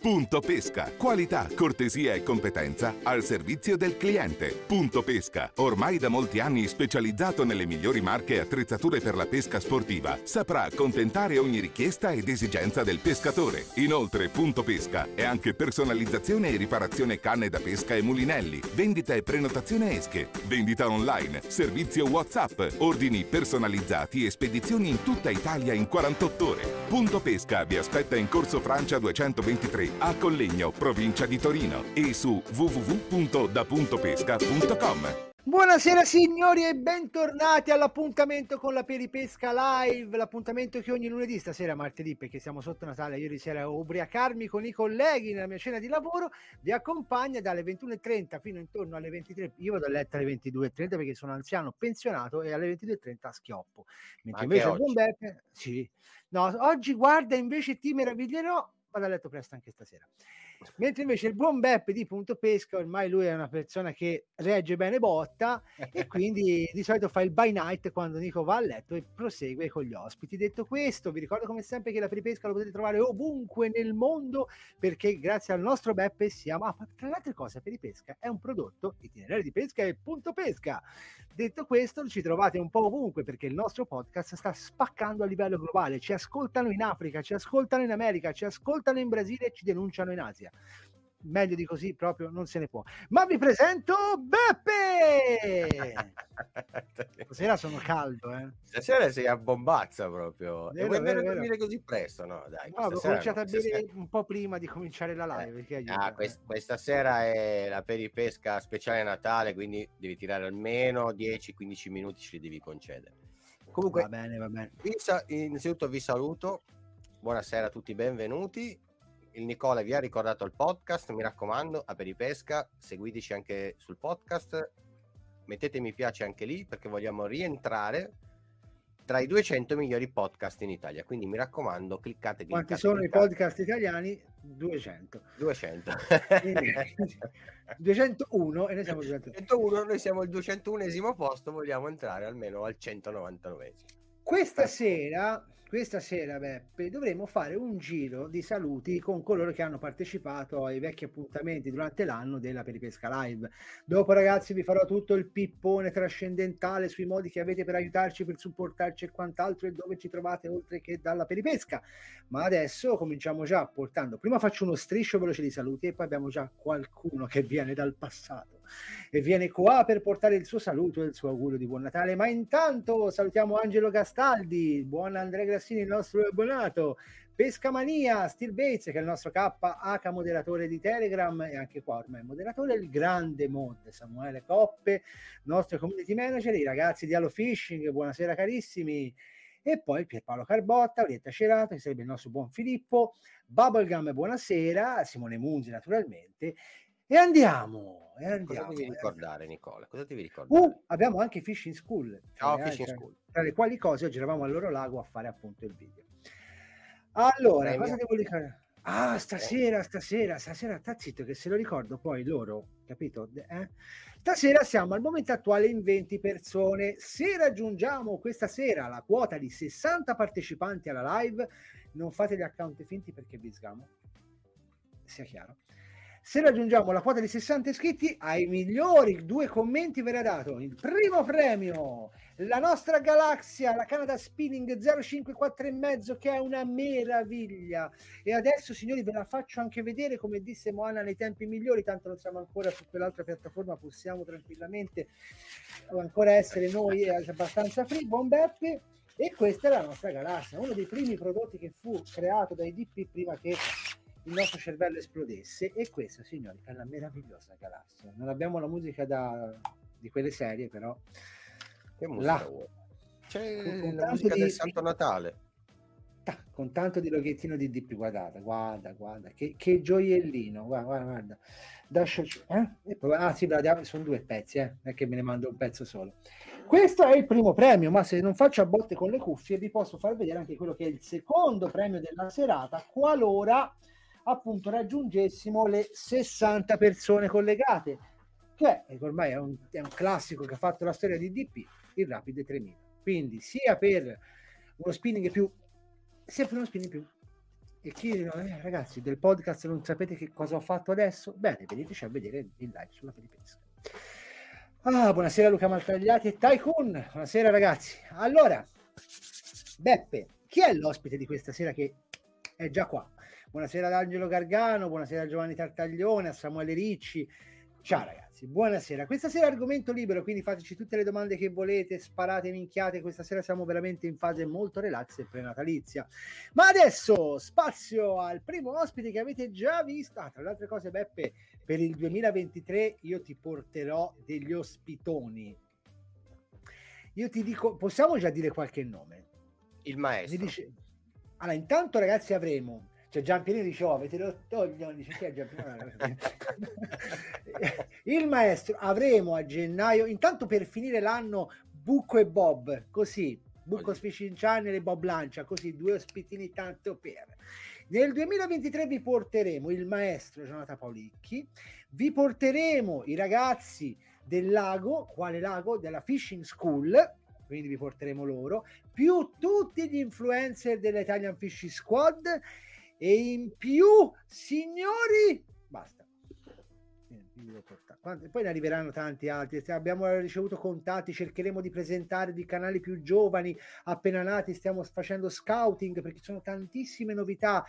Punto Pesca. Qualità, cortesia e competenza al servizio del cliente. Punto Pesca. Ormai da molti anni specializzato nelle migliori marche e attrezzature per la pesca sportiva, saprà accontentare ogni richiesta ed esigenza del pescatore. Inoltre, Punto Pesca è anche personalizzazione e riparazione canne da pesca e mulinelli, vendita e prenotazione esche, vendita online, servizio WhatsApp, ordini personalizzati e spedizioni in tutta Italia in 48 ore. Punto Pesca vi aspetta in Corso Francia 223 a Collegno, provincia di Torino e su www.dapuntopesca.com. Buonasera signori e bentornati all'appuntamento con la Peripesca Live, l'appuntamento che ogni lunedì, stasera martedì perché siamo sotto Natale, ieri sera a ubriacarmi con i colleghi nella mia cena di lavoro, vi accompagna dalle 21.30 fino intorno alle 23, io vado a letto alle 22.30 perché sono anziano pensionato e alle 22.30 schioppo. Mentre invece oggi? Beppe, sì, no, oggi guarda invece ti meraviglierò, vado a letto presto anche stasera. Mentre invece il buon Beppe di Punto Pesca, ormai lui è una persona che regge bene botta e quindi di solito fa il by night quando Nico va a letto e prosegue con gli ospiti. Detto questo, vi ricordo come sempre che la Peripesca lo potete trovare ovunque nel mondo perché grazie al nostro Beppe siamo... Ah, tra le altre cose, Peripesca è un prodotto itinerario di pesca e punto pesca. Detto questo, ci trovate un po' ovunque perché il nostro podcast sta spaccando a livello globale. Ci ascoltano in Africa, ci ascoltano in America, ci ascoltano in Brasile e ci denunciano in Asia meglio di così proprio non se ne può. Ma vi presento Beppe! Stasera sono caldo, eh. Stasera sei a bombazza proprio. Vero, e vuoi vero, dormire così presto? No, dai. No, stasera cominciato a bere un po' prima di cominciare la live. aiuta, Ah, eh. quest- questa sera è la peripesca speciale Natale, quindi devi tirare almeno 10-15 minuti, ce li devi concedere. Comunque, Va bene, va bene. vi sa- innanzitutto vi saluto. Buonasera a tutti, benvenuti. Il Nicola vi ha ricordato il podcast, mi raccomando, a Peripesca, seguiteci anche sul podcast, mettete mi piace anche lì perché vogliamo rientrare tra i 200 migliori podcast in Italia. Quindi mi raccomando, cliccate, cliccate Quanti sono i cliccate. podcast italiani? 200. 200. 201 e noi siamo 200. 101, noi siamo al 201 posto, vogliamo entrare almeno al 199. Questa sera, questa sera, Beppe, dovremo fare un giro di saluti con coloro che hanno partecipato ai vecchi appuntamenti durante l'anno della Peripesca Live. Dopo, ragazzi, vi farò tutto il pippone trascendentale sui modi che avete per aiutarci, per supportarci e quant'altro e dove ci trovate oltre che dalla Peripesca. Ma adesso cominciamo già portando. Prima faccio uno striscio veloce di saluti e poi abbiamo già qualcuno che viene dal passato e viene qua per portare il suo saluto e il suo augurio di buon Natale. Ma intanto salutiamo Angelo Castaldi, buon Andrea Grassini, il nostro abbonato, Pescamania, Steel Bates, che è il nostro KH moderatore di Telegram e anche qua ormai moderatore, il grande mod Samuele Coppe, nostro community manager, i ragazzi di Halo Fishing, buonasera carissimi. E poi Pierpaolo Carbotta, Orietta Cerato, che sarebbe il nostro buon Filippo, Bubblegum, buonasera, Simone Munzi naturalmente, e andiamo, e Cosa andiamo. devi eh. ricordare, Nicola? Cosa devi ricordare? Uh, abbiamo anche Fishing School. Ciao, le Fishing altre- School. Tra le quali cose oggi eravamo al loro lago a fare appunto il video. Allora, Premio. cosa devo dire? Ah, stasera, stasera, stasera, sta zitto che se lo ricordo poi loro, capito? Eh? Stasera siamo al momento attuale in 20 persone. Se raggiungiamo questa sera la quota di 60 partecipanti alla live, non fate gli account finti perché vi sgamo. Sia chiaro. Se raggiungiamo la quota di 60 iscritti, ai migliori due commenti verrà dato il primo premio, la nostra Galaxia, la Canada Spinning 054 e mezzo, che è una meraviglia. E adesso, signori, ve la faccio anche vedere, come disse Moana, nei tempi migliori, tanto non siamo ancora su quell'altra piattaforma, possiamo tranquillamente ancora essere noi eh, abbastanza free. Buon Beppe. E questa è la nostra galassia, uno dei primi prodotti che fu creato dai DP prima che il nostro cervello esplodesse. E questa, signori, è la meravigliosa galassia. Non abbiamo la musica da, di quelle serie, però. Che musica vuoi? C'è Con- la musica di- del Santo Natale. ta, con tanto di loghettino di DP, guardate, guarda, guarda, che, che gioiellino, guarda, guarda, guarda. Dash- eh? Poi- ah sì, bravo, sono due pezzi, eh? non è che me ne mando un pezzo solo. Questo è il primo premio, ma se non faccio a botte con le cuffie vi posso far vedere anche quello che è il secondo premio della serata, qualora appunto raggiungessimo le 60 persone collegate, che è- ormai è un, è un classico che ha fatto la storia di DP, il Rapide 3000. Quindi sia per uno spinning più sempre uno spinning più e chi eh, ragazzi del podcast non sapete che cosa ho fatto adesso? Bene, veniteci a vedere il live sulla Filipesca. Ah, buonasera Luca Maltagliati e Tycoon. Buonasera ragazzi. Allora, Beppe, chi è l'ospite di questa sera che è già qua? Buonasera ad Angelo Gargano, buonasera a Giovanni Tartaglione, a Samuele Ricci. Ciao ragazzi buonasera. Questa sera argomento libero, quindi fateci tutte le domande che volete, sparate minchiate. Questa sera siamo veramente in fase molto relax e prenatalizia. Ma adesso spazio al primo ospite che avete già visto. Ah, tra le altre cose, Beppe, per il 2023 io ti porterò degli ospitoni. Io ti dico, possiamo già dire qualche nome? Il maestro. Dice... Allora, intanto ragazzi avremo cioè Giampierino dice oh avete rotto dice chi è Giampierino il maestro avremo a gennaio intanto per finire l'anno Bucco e Bob così. Bucco Sficinciani e Bob Lancia così due ospitini tanto per. Nel 2023 vi porteremo il maestro Gianata Paulicchi vi porteremo i ragazzi del lago quale lago? Della fishing school quindi vi porteremo loro più tutti gli influencer dell'Italian Fishing Squad e in più, signori, basta. Poi ne arriveranno tanti altri. Abbiamo ricevuto contatti, cercheremo di presentare di canali più giovani, appena nati. Stiamo facendo scouting perché ci sono tantissime novità.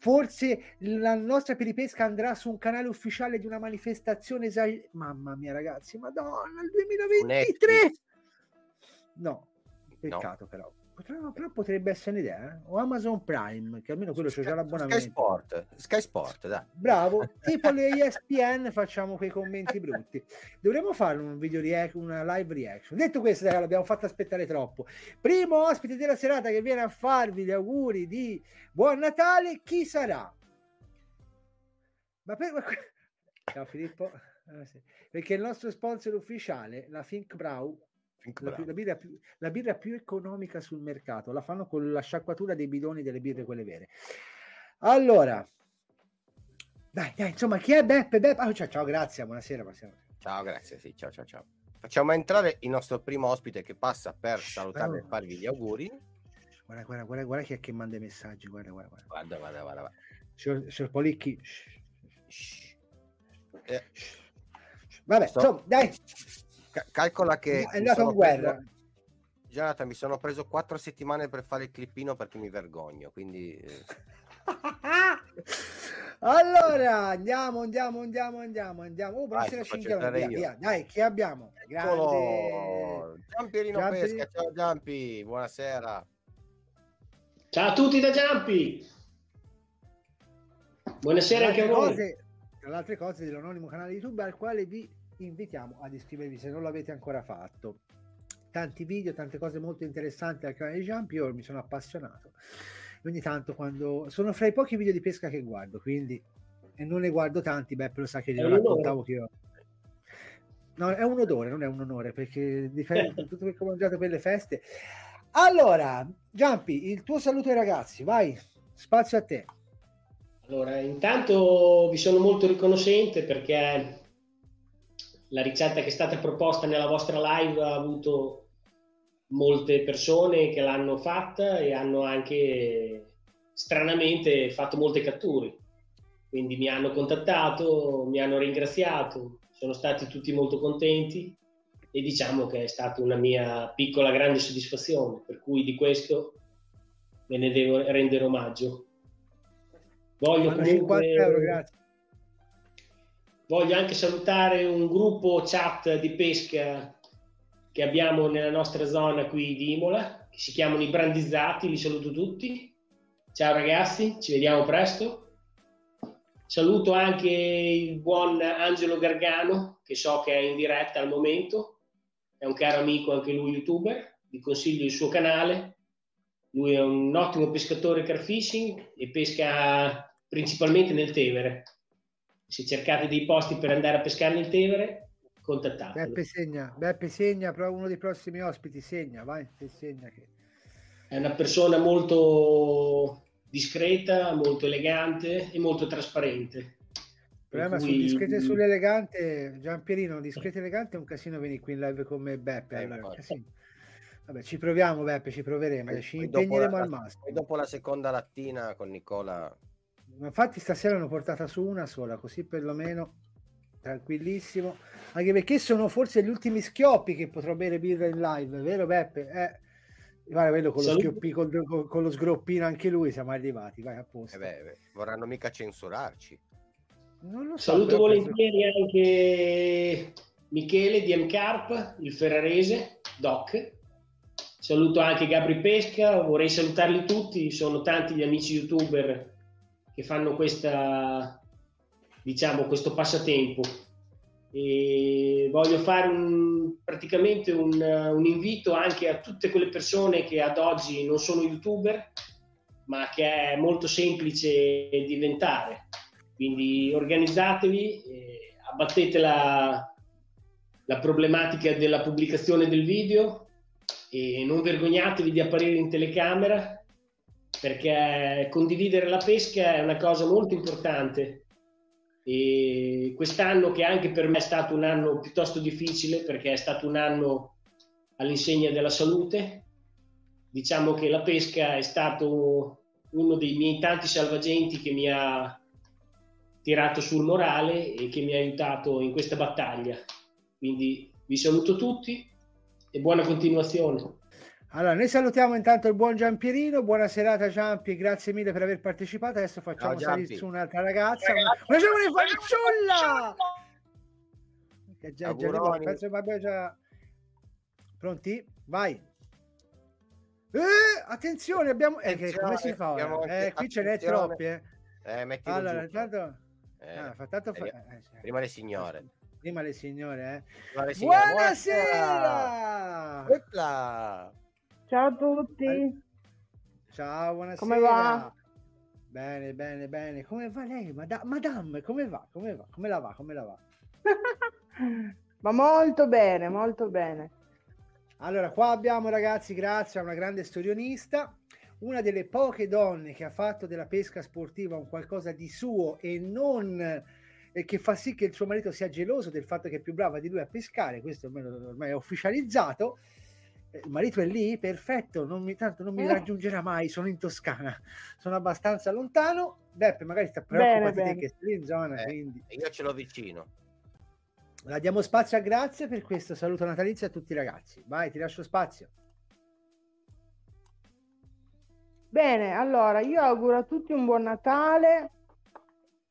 Forse la nostra peripesca andrà su un canale ufficiale di una manifestazione esagerata. Mamma mia, ragazzi, madonna, il 2023! No, peccato no. però. Però, però, potrebbe essere un'idea, eh? o Amazon Prime, che almeno quello c'è già l'abbonamento. Sky Sport, Sky Sport, dai. Bravo, tipo le ESPN facciamo quei commenti brutti. Dovremmo fare un video reaction, una live reaction. Detto questo, dai, l'abbiamo fatto aspettare troppo. Primo ospite della serata che viene a farvi gli auguri di Buon Natale, chi sarà? Ma per... Ciao Filippo. Ah. Perché il nostro sponsor ufficiale, la Think Brow, la, la, birra più, la, birra più, economica sul mercato, la fanno con la sciacquatura dei bidoni delle birre, quelle vere. Allora, dai, dai, insomma, chi è Beppe? Beppe? Oh, ciao, ciao, grazie, buonasera. buonasera. Ciao, grazie, sì, ciao, ciao, ciao. Facciamo entrare il nostro primo ospite che passa per salutare e farvi gli auguri. Guarda, guarda, guarda, guarda chi è che manda i messaggi, guarda, guarda, guarda. Guarda, guarda, guarda. guarda. Signor, signor Policchi. Eh. Vabbè, Sto... insomma, dai, calcola che è andato in guerra. Preso... Jonathan, mi sono preso quattro settimane per fare il clippino perché mi vergogno, quindi... Eh. allora, andiamo, andiamo, andiamo, andiamo, andiamo. Oh, buonasera Cinghia, via, via. Dai, chi abbiamo? Grande... Giampierino Giampi... Pesca, ciao Giampi, buonasera. Ciao a tutti da Giampi. Buonasera anche a voi. Cose, tra le altre cose dell'anonimo canale YouTube al quale vi invitiamo ad iscrivervi se non l'avete ancora fatto. Tanti video, tante cose molto interessanti al canale di Jump, io mi sono appassionato. Ogni tanto quando sono fra i pochi video di pesca che guardo, quindi e non ne guardo tanti, beh, lo sa che glielo raccontavo che io No, è un odore, non è un onore, perché dipende da tutto quello che ho mangiato per le feste. Allora, Giampi, il tuo saluto ai ragazzi, vai, spazio a te. Allora, intanto vi sono molto riconoscente perché la ricetta che è stata proposta nella vostra live ha avuto molte persone che l'hanno fatta e hanno anche stranamente fatto molte catture. Quindi mi hanno contattato, mi hanno ringraziato, sono stati tutti molto contenti e diciamo che è stata una mia piccola grande soddisfazione, per cui di questo me ne devo rendere omaggio. Voglio comunque... Euro, grazie. Voglio anche salutare un gruppo chat di pesca che abbiamo nella nostra zona qui di Imola, che si chiamano i Brandizzati, li saluto tutti. Ciao ragazzi, ci vediamo presto. Saluto anche il buon Angelo Gargano, che so che è in diretta al momento, è un caro amico anche lui youtuber, vi consiglio il suo canale. Lui è un ottimo pescatore car fishing e pesca principalmente nel Tevere se cercate dei posti per andare a pescare nel Tevere, contattate. Beppe segna, Beppe segna, uno dei prossimi ospiti segna, vai, segna che... È una persona molto discreta, molto elegante e molto trasparente. Il problema cui... sul discreto e sull'elegante, Giampierino, discreto e elegante è un casino venire qui in live con me Beppe. Eh, allora, Vabbè, ci proviamo, Beppe, ci proveremo, E ci impegneremo dopo al la- massimo. Poi dopo la seconda lattina con Nicola Infatti stasera l'hanno portata su una sola, così perlomeno tranquillissimo. Anche perché sono forse gli ultimi schioppi che potrò bere birra in live, vero Beppe? Eh, guarda quello con lo, schioppi, con, con- con lo sgroppino anche lui, siamo arrivati, vai a posto. eh beh, beh, vorranno mica censurarci. Non lo so, Saluto però penso- volentieri anche Michele di M-Carp, il ferrarese, Doc. Saluto anche Gabri Pesca, vorrei salutarli tutti, sono tanti gli amici youtuber che fanno questa, diciamo, questo passatempo. E voglio fare un- praticamente un, un invito anche a tutte quelle persone che ad oggi non sono youtuber, ma che è molto semplice diventare. Quindi organizzatevi, eh, abbattete la, la problematica della pubblicazione del video e non vergognatevi di apparire in telecamera perché condividere la pesca è una cosa molto importante. E quest'anno che anche per me è stato un anno piuttosto difficile perché è stato un anno all'insegna della salute diciamo che la pesca è stato uno dei miei tanti salvagenti che mi ha tirato sul morale e che mi ha aiutato in questa battaglia. Quindi vi saluto tutti e buona continuazione Allora, noi salutiamo intanto il buon Giampierino, buona serata Giampi, grazie mille per aver partecipato. Adesso facciamo Ciao, salire su un'altra ragazza. Una giovane fanciulla! Che già, già penso che abbiamo già... Pronti? Vai. Eh, attenzione, abbiamo... Eh, come si fa? Ora? anche- Eh, qui ce n'è troppi, eh. Eh, mettilo Allora, giù. intanto... Eh, ah, fa tanto fa- prima- eh, prima le signore. Prima le signore, eh. Prima le signore. Buonasera! Buonasera! Ciao a tutti. Ciao, buonasera. Come va? Bene, bene, bene. Come va lei? Mada- Madame, come va? Come va? Come la va? Come la va? Ma molto bene, molto bene. Allora, qua abbiamo ragazzi, grazie a una grande storionista, una delle poche donne che ha fatto della pesca sportiva un qualcosa di suo e non e che fa sì che il suo marito sia geloso del fatto che è più brava di lui a pescare, questo ormai, ormai è ufficializzato. Eh, Il marito è lì, perfetto, non mi, tanto non mi Eh. raggiungerà mai, sono in Toscana, sono abbastanza lontano. Beppe, magari sta preoccupati te bene. che sei in zona, Eh. quindi Io ce l'ho vicino. la diamo spazio a grazie per questo saluto natalizio a tutti i ragazzi. Vai, ti lascio spazio. Bene, allora io auguro a tutti un buon Natale,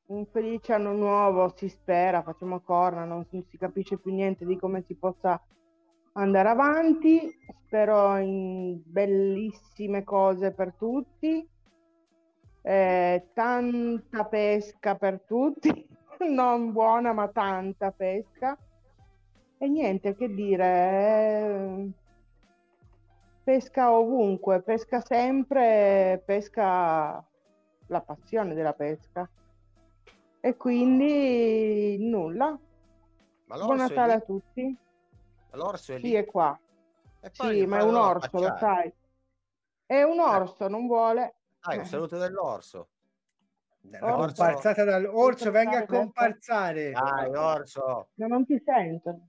un felice anno nuovo, si spera, facciamo corna, non si capisce più niente di come si possa andare avanti. Spero in bellissime cose per tutti, eh, tanta pesca per tutti, non buona ma tanta pesca. E niente, che dire, eh, pesca ovunque, pesca sempre, pesca la passione della pesca. E quindi nulla. Buon Natale a tutti. L'orso è lì? Sì, è qua. E poi Sì, ma è un orso, lo sai. È un orso, non vuole. Dai, un Eh. saluto dell'orso. La Orso. comparsata dall'orso, venga a comparsare. Dai, orso. Ma non ti sento.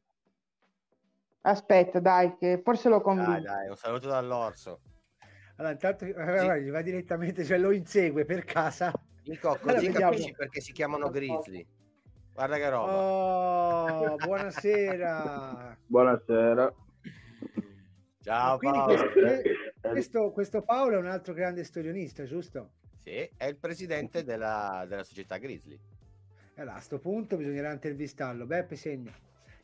Aspetta, dai, che forse lo Dai, convinco. dai, un saluto dall'orso. Allora, intanto eh, gli va direttamente, cioè lo insegue per casa. Dico, Allora, così vediamo. capisci perché si chiamano grizzly. Guarda che roba. Oh, buonasera. Buonasera. Ciao Paolo. questo, Eh, questo, questo Paolo è un altro grande storionista, giusto? Sì, è il presidente della, della società Grizzly. Allora, a sto punto bisognerà intervistarlo. Beppe, segna.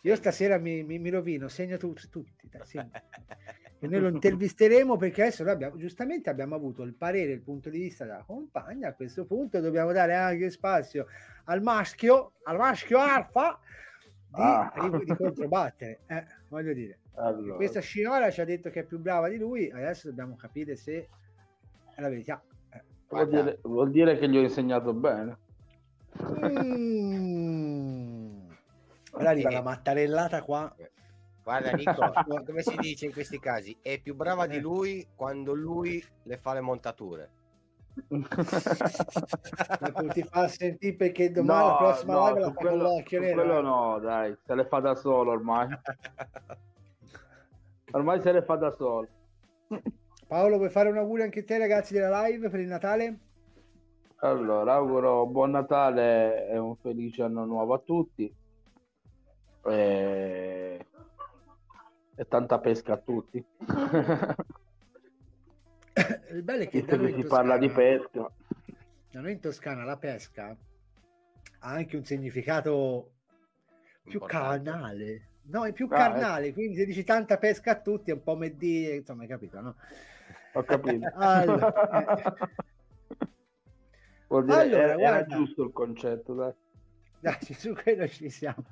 Io stasera mi, mi- mi rovino, segno tu- tutti. dai, segna. E noi lo intervisteremo perché adesso noi abbiamo, giustamente abbiamo avuto il parere, il punto di vista della compagna. A questo punto dobbiamo dare anche spazio al maschio, al maschio alfa di, Ah. di- controbattere. Eh, voglio dire, Allora, questa signora ci ha detto che è più brava di lui, adesso dobbiamo capire se è la verità. Eh. vuol, dire, vuol dire che gli ho insegnato bene. Mm. Ora arriva la mattarellata qua. Guarda Nico, come si dice in questi casi, è più brava di lui quando lui le fa le montature. Ma ti fa sentire perché domani la prossima no, live la fa con quello, l'occhio su nero. quello no, dai, se le fa da solo ormai. Ormai se ne fa da solo. Paolo, vuoi fare un augurio anche a te, ragazzi della live per il Natale? Allora, auguro buon Natale e un felice anno nuovo a tutti. E, e tanta pesca a tutti. Il bello è che da noi si parla di pesca. da noi in Toscana la pesca ha anche un significato più Importante. carnale. No, è più Ah, carnale, quindi se dici tanta pesca a tutti è un po' meddì, insomma, hai capito, no? Ho capito. Allora, Vuol dire, Allora, era, era guarda. giusto il concetto, dai. Dai, su quello ci siamo.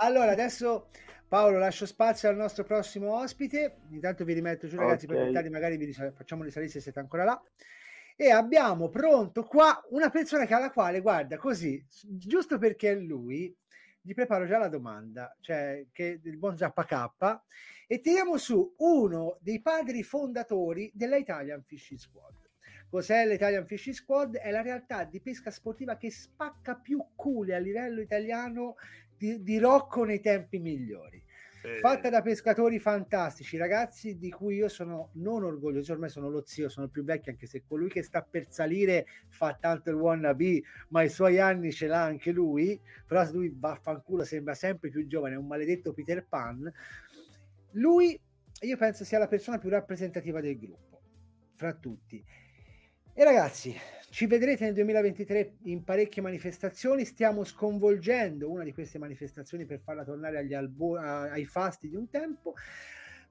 Allora, adesso Paolo lascio spazio al nostro prossimo ospite. Intanto vi rimetto giù, ragazzi, per Ok. portarli, magari vi risal- facciamo risalire se siete ancora là. E abbiamo pronto qua una persona che alla quale, guarda, così, giusto perché è lui, gli preparo già la domanda, cioè che il buon Zappa K, e tiriamo su uno dei padri fondatori della Italian Fishing Squad. Cos'è l'Italian Fishing Squad? È la realtà di pesca sportiva che spacca più culi a livello italiano di, di Rocco nei tempi migliori. Fatta da pescatori fantastici, ragazzi di cui io sono non orgoglioso, ormai sono lo zio, sono più vecchio anche se colui che sta per salire fa tanto il wannabe, ma i suoi anni ce l'ha anche lui, però lui vaffanculo sembra sempre più giovane, è un maledetto Peter Pan. Lui, io penso sia la persona più rappresentativa del gruppo, fra tutti. E ragazzi, ci vedrete nel 2023 in parecchie manifestazioni. Stiamo sconvolgendo una di queste manifestazioni per farla tornare agli albo- ai fasti di un tempo.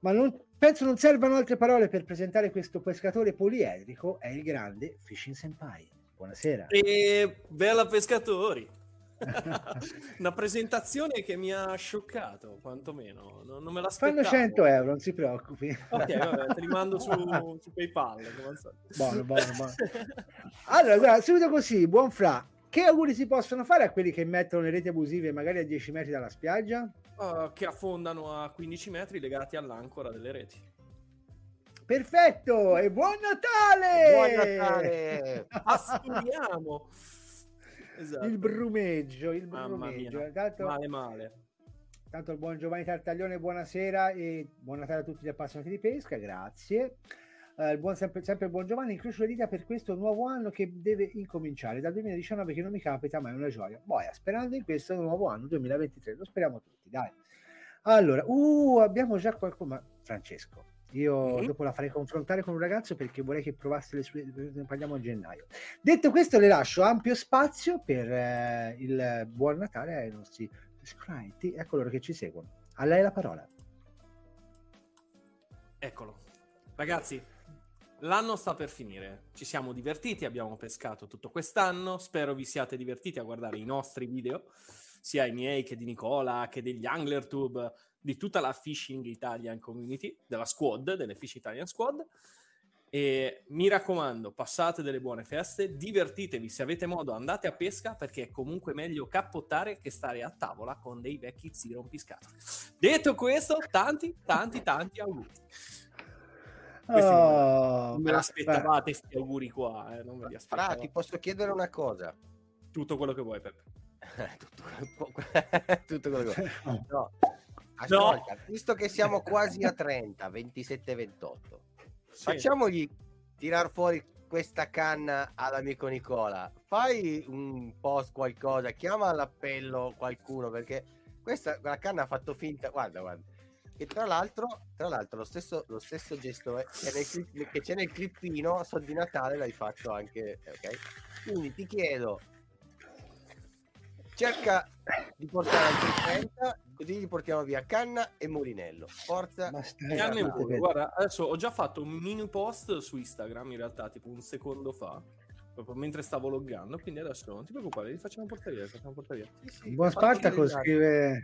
Ma non, penso non servano altre parole per presentare questo pescatore poliedrico. È il grande Fishing Senpai. Buonasera. E bella pescatori. Una presentazione che mi ha scioccato, quantomeno. Non, non me l'aspettavo. Fanno 100 euro, non si preoccupi. Ok, vabbè, te li mando su, su PayPal. Buono, buono, buono. Allora, guarda, subito così, buon fra. Che auguri si possono fare a quelli che mettono le reti abusive magari a 10 metri dalla spiaggia? Uh, che affondano a 15 metri legati all'ancora delle reti. Perfetto! E buon Natale! Buon Natale! Asturiamo! Esatto. Il brumeggio, il brumeggio. Tanto, Male male. tanto il buon Giovanni Tartaglione, buonasera e buon Natale a tutti gli appassionati di pesca, grazie. Eh, il buon, sempre, sempre il buon Giovanni, incrocio le dita per questo nuovo anno che deve incominciare dal 2019 che non mi capita, ma è una gioia. Boia, sperando in questo nuovo anno 2023, lo speriamo tutti, dai. Allora, uh, abbiamo già qualcuno, ma Francesco, io Mhm. dopo la farei confrontare con un ragazzo perché vorrei che provasse le sue, ne parliamo a gennaio. Detto questo, le lascio ampio spazio per eh, il buon Natale ai nostri iscritti e a coloro che ci seguono. A lei la parola. Eccolo. Ragazzi, l'anno sta per finire. Ci siamo divertiti, abbiamo pescato tutto quest'anno. Spero vi siate divertiti a guardare i nostri video, sia i miei che di Nicola, che degli AnglerTube, di tutta la Fishing Italian Community, della squad, delle Fish Italian Squad. E mi raccomando, passate delle buone feste, divertitevi, se avete modo andate a pesca perché è comunque meglio cappottare che stare a tavola con dei vecchi zii rompiscatole. Detto questo, tanti, tanti, tanti auguri. Oh, Non me l'aspettavate questi auguri qua, eh, non ve li Fra, aspettavo. ti posso chiedere una cosa? Tutto quello che vuoi, Peppe. tutto, tutto quello che vuoi. No. Ascolta, visto che siamo quasi a 30, 27, 28, Sì. facciamogli tirar fuori questa canna all'amico Nicola. Fai un post qualcosa, chiama all'appello qualcuno perché questa la canna ha fatto finta. Guarda, guarda. E tra l'altro, tra l'altro lo, stesso, lo stesso gesto che, nel che c'è nel clippino so di Natale l'hai fatto anche, ok? Quindi ti chiedo, cerca di portare altri 30, così gli portiamo via Canna e Mulinello. Forza, Canne e per- Guarda, adesso ho già fatto un mini post su Instagram, in realtà, tipo un secondo fa, proprio mentre stavo loggando, quindi adesso non ti preoccupare, li facciamo portare via, facciamo portare via. Il buon Spartaco scrive.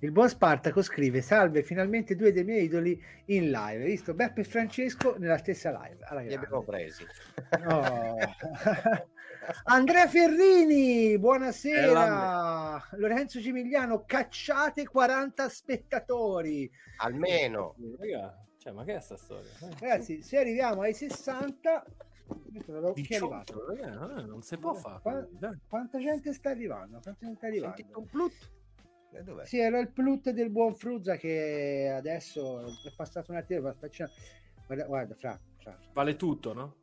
Il buon Spartaco scrive: Salve, finalmente due dei miei idoli in live. Hai visto Beppe e Francesco nella stessa live. Alla li abbiamo presi. Oh. Andrea Ferrini, buonasera. Lorenzo Gimigliano, cacciate 40 spettatori. Almeno. Raga, cioè, ma che è sta storia? Eh, Ragazzi, se arriviamo ai 60, Questo è chi è 18, arrivato? raga, eh, non si può fare. Qua- Dai. Quanta gente sta arrivando? Quanta gente sta arrivando? Senti un plut. E dov'è? Sì, era il plut del buon Fruzza che adesso è passato un attimo. Guarda, guarda, fra, fra, fra. Vale tutto, no?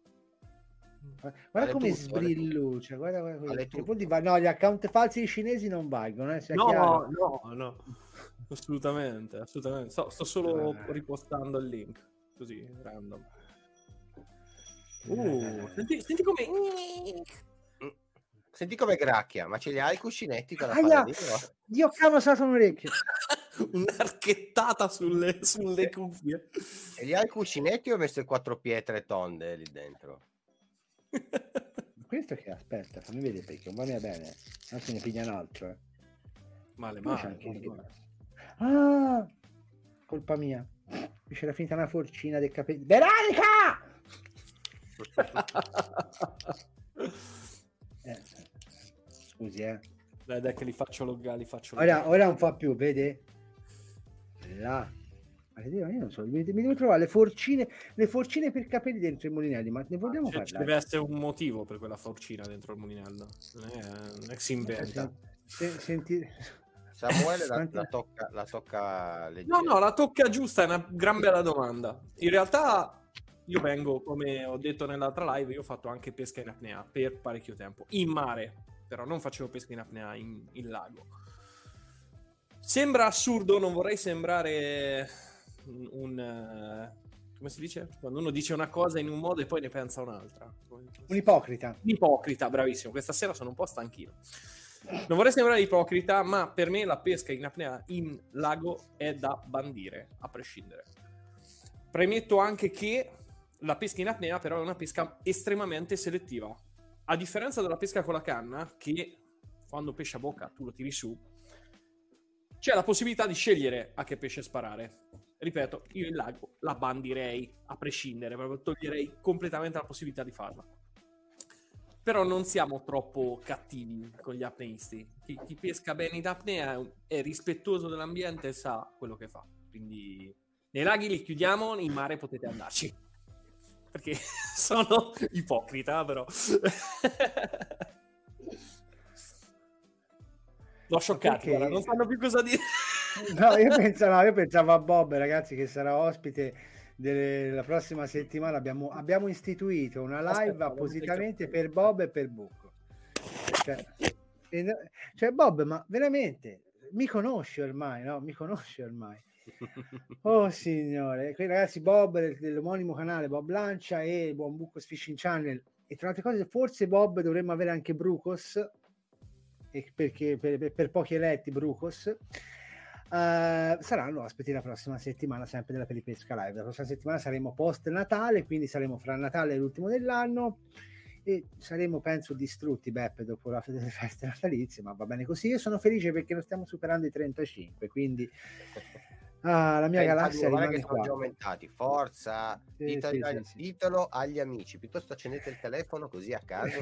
Guarda Vale come tutto, sbrilluccia, guarda, guarda, punti va- No, gli account falsi cinesi non valgono, eh, No, chiaro. no, no. Assolutamente, assolutamente. Sto, sto solo Eh. ripostando il link. Così, random. Eh. Uh, senti, senti come... Senti come gracchia, ma ce li hai i cuscinetti con la Aia! Dio cavolo, stato un orecchio. Un'archettata sulle, sulle cuffie. E li hai i cuscinetti o hai messo le quattro pietre tonde lì dentro? Questo che aspetta, fammi vedere perché non va bene bene. Non se ne piglia un altro, eh. Male, Poi male. anche male. Ah, colpa mia. Mi c'era finita una forcina del capello. Veronica! Eh, scusi, eh. Dai, dai, che li faccio loggare, li faccio Ora, loggare. ora non fa più, vede? Là. Io non so, mi devo trovare le forcine, le forcine per capelli dentro i mulinelli, ma ne vogliamo Cioè, ci parlare? deve essere un motivo per quella forcina dentro il mulinello. Non è, non è che si inventa. Se- senti- Samuele la, la tocca, la tocca No, no, la tocca giusta, è una gran bella domanda. In realtà io vengo, come ho detto nell'altra live, io ho fatto anche pesca in apnea per parecchio tempo, in mare, però non facevo pesca in apnea in, in lago. Sembra assurdo, non vorrei sembrare un... un, eh, come si dice? Quando uno dice una cosa in un modo e poi ne pensa un'altra. un ipocrita. Ipocrita, bravissimo. Questa sera sono un po' stanchino. Non vorrei sembrare ipocrita, ma per me la pesca in apnea in lago è da bandire, a prescindere. Premetto anche che la pesca in apnea però è una pesca estremamente selettiva. A differenza della pesca con la canna, che quando pesce a bocca tu lo tiri su, c'è la possibilità di scegliere a che pesce sparare. Ripeto, io in lago la bandirei a prescindere, proprio toglierei completamente la possibilità di farla. Però non siamo troppo cattivi con gli apneisti. Chi, chi pesca bene in apnea è, è rispettoso dell'ambiente e sa quello che fa. Quindi nei laghi li chiudiamo, in mare potete andarci. Perché sono ipocrita, però. L'ho scioccato, non sanno più cosa dire. No, io pensavo, io pensavo a Bob, ragazzi, che sarà ospite della prossima settimana. Abbiamo, abbiamo istituito una live Aspetta, appositamente per Bob e per Bucco. Cioè, e- cioè, Bob, ma veramente mi conosci ormai, no? Mi conosci ormai. Oh signore, qui ragazzi, Bob del- dell'omonimo canale Bob Lancia e il Buon Bucos Fishing Channel. E tra le altre cose, forse Bob dovremmo avere anche Brucos, perché per, per- per pochi eletti Brucos. Eh, saranno ospiti la prossima settimana, sempre della Peripesca Live. La prossima settimana saremo post Natale, quindi saremo fra Natale e l'ultimo dell'anno. E saremo, penso, distrutti Beppe dopo la le feste natalizie, ma va bene così. Io sono felice perché non stiamo superando i 35, quindi ah, la mia galassia rimane che sono qua. già aumentati. Forza, Sì, ditelo, sì, sì, ditelo agli amici. Piuttosto accendete il telefono così a caso.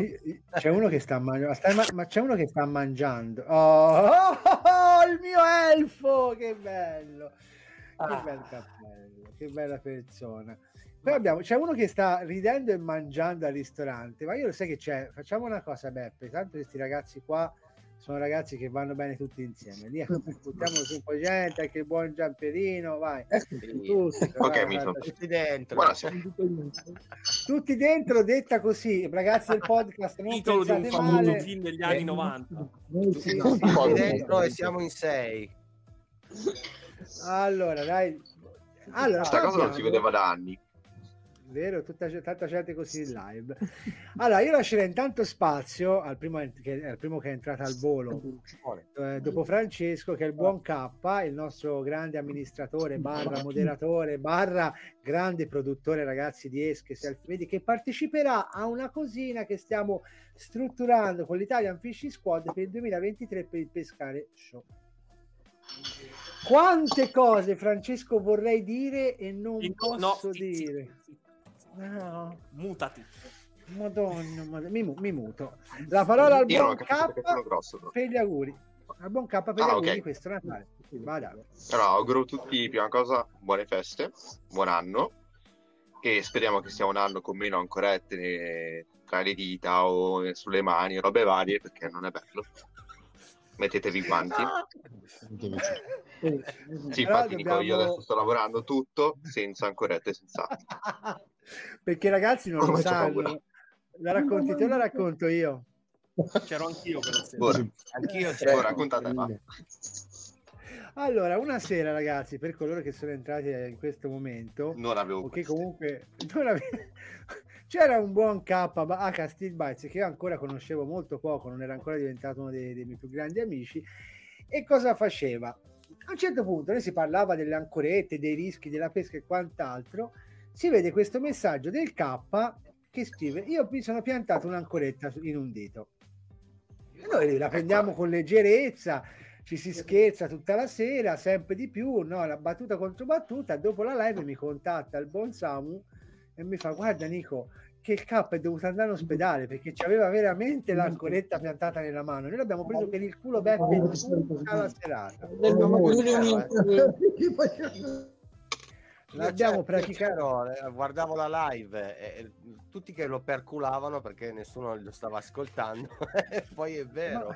C'è uno che sta mangiando, ma, ma c'è uno che sta mangiando. Oh, oh, oh, il mio elfo! Che bello! Che Ah. bel cappello, che bella persona. Poi abbiamo, c'è uno che sta ridendo e mangiando al ristorante, ma io lo sai che c'è. Facciamo una cosa, Beppe. Tanto questi ragazzi qua sono ragazzi che vanno bene tutti insieme. Lì buttiamo su un po' di gente, anche il buon Giamperino, vai. Tutti, Ok, vai, mi vai, sono- vai. Tutti dentro. Buonasera. Tutti dentro, detta così, ragazzi del podcast, non Titolo di un famoso male. film degli anni Eh, 90. Sì, sì, Tutti sì. dentro e siamo in sei. Allora, dai. Allora, Questa poi cosa non si vedeva da anni. Vero, tutta, tanta gente così in live. Allora, io lascerei intanto spazio al primo che, al primo che è entrato al volo, eh, dopo Francesco, che è il buon K, il nostro grande amministratore, barra moderatore, barra grande produttore, ragazzi, di Esche Selfie Vedi, che parteciperà a una cosina che stiamo strutturando con l'Italian Fishing Squad per il 2023 per il Pescare Show. Quante cose, Francesco, vorrei dire e non No, posso no, dire. sì. No. Mutati. Madonna, madonna, mi, mu- mi muto. La parola al buon K grosso. per gli auguri. Al buon K per gli Ah, auguri ok. di questo Natale. Vada. Allora, auguro a tutti, prima cosa, buone feste, buon anno e speriamo che sia un anno con meno ancorette tra le dita o sulle mani, robe varie, perché non è bello. mettetevi i guanti. Sì, Però infatti dico, io dobbiamo- adesso sto lavorando tutto senza ancorette senza altro. Perché i ragazzi non lo Ormai sanno. La racconti te o la racconto io? C'ero anch'io quella sera. Ora, Anch'io c'ero. ora raccontate fa. Allora, una sera, ragazzi, per coloro che sono entrati in questo momento, Non avevo che comunque non ave- c'era un buon K H Steel Bites che io ancora conoscevo molto poco, non era ancora diventato uno dei, dei miei più grandi amici. E cosa faceva? A un certo punto noi si parlava delle ancorette, dei rischi della pesca e quant'altro. Si vede questo messaggio del K che scrive: Io mi sono piantato un'ancoretta in un dito. E noi la prendiamo con leggerezza, ci si scherza tutta la sera, sempre di più, no? La battuta contro battuta. Dopo la live mi contatta il buon Samu e mi fa: Guarda, Nico, che il K è dovuto andare all'ospedale perché aveva veramente l'ancoretta piantata nella mano. Noi l'abbiamo preso per il culo Beppe tutta la serata. L'abbiamo praticato. Guardavo la live e, e tutti che lo perculavano perché nessuno lo stava ascoltando. e poi è vero.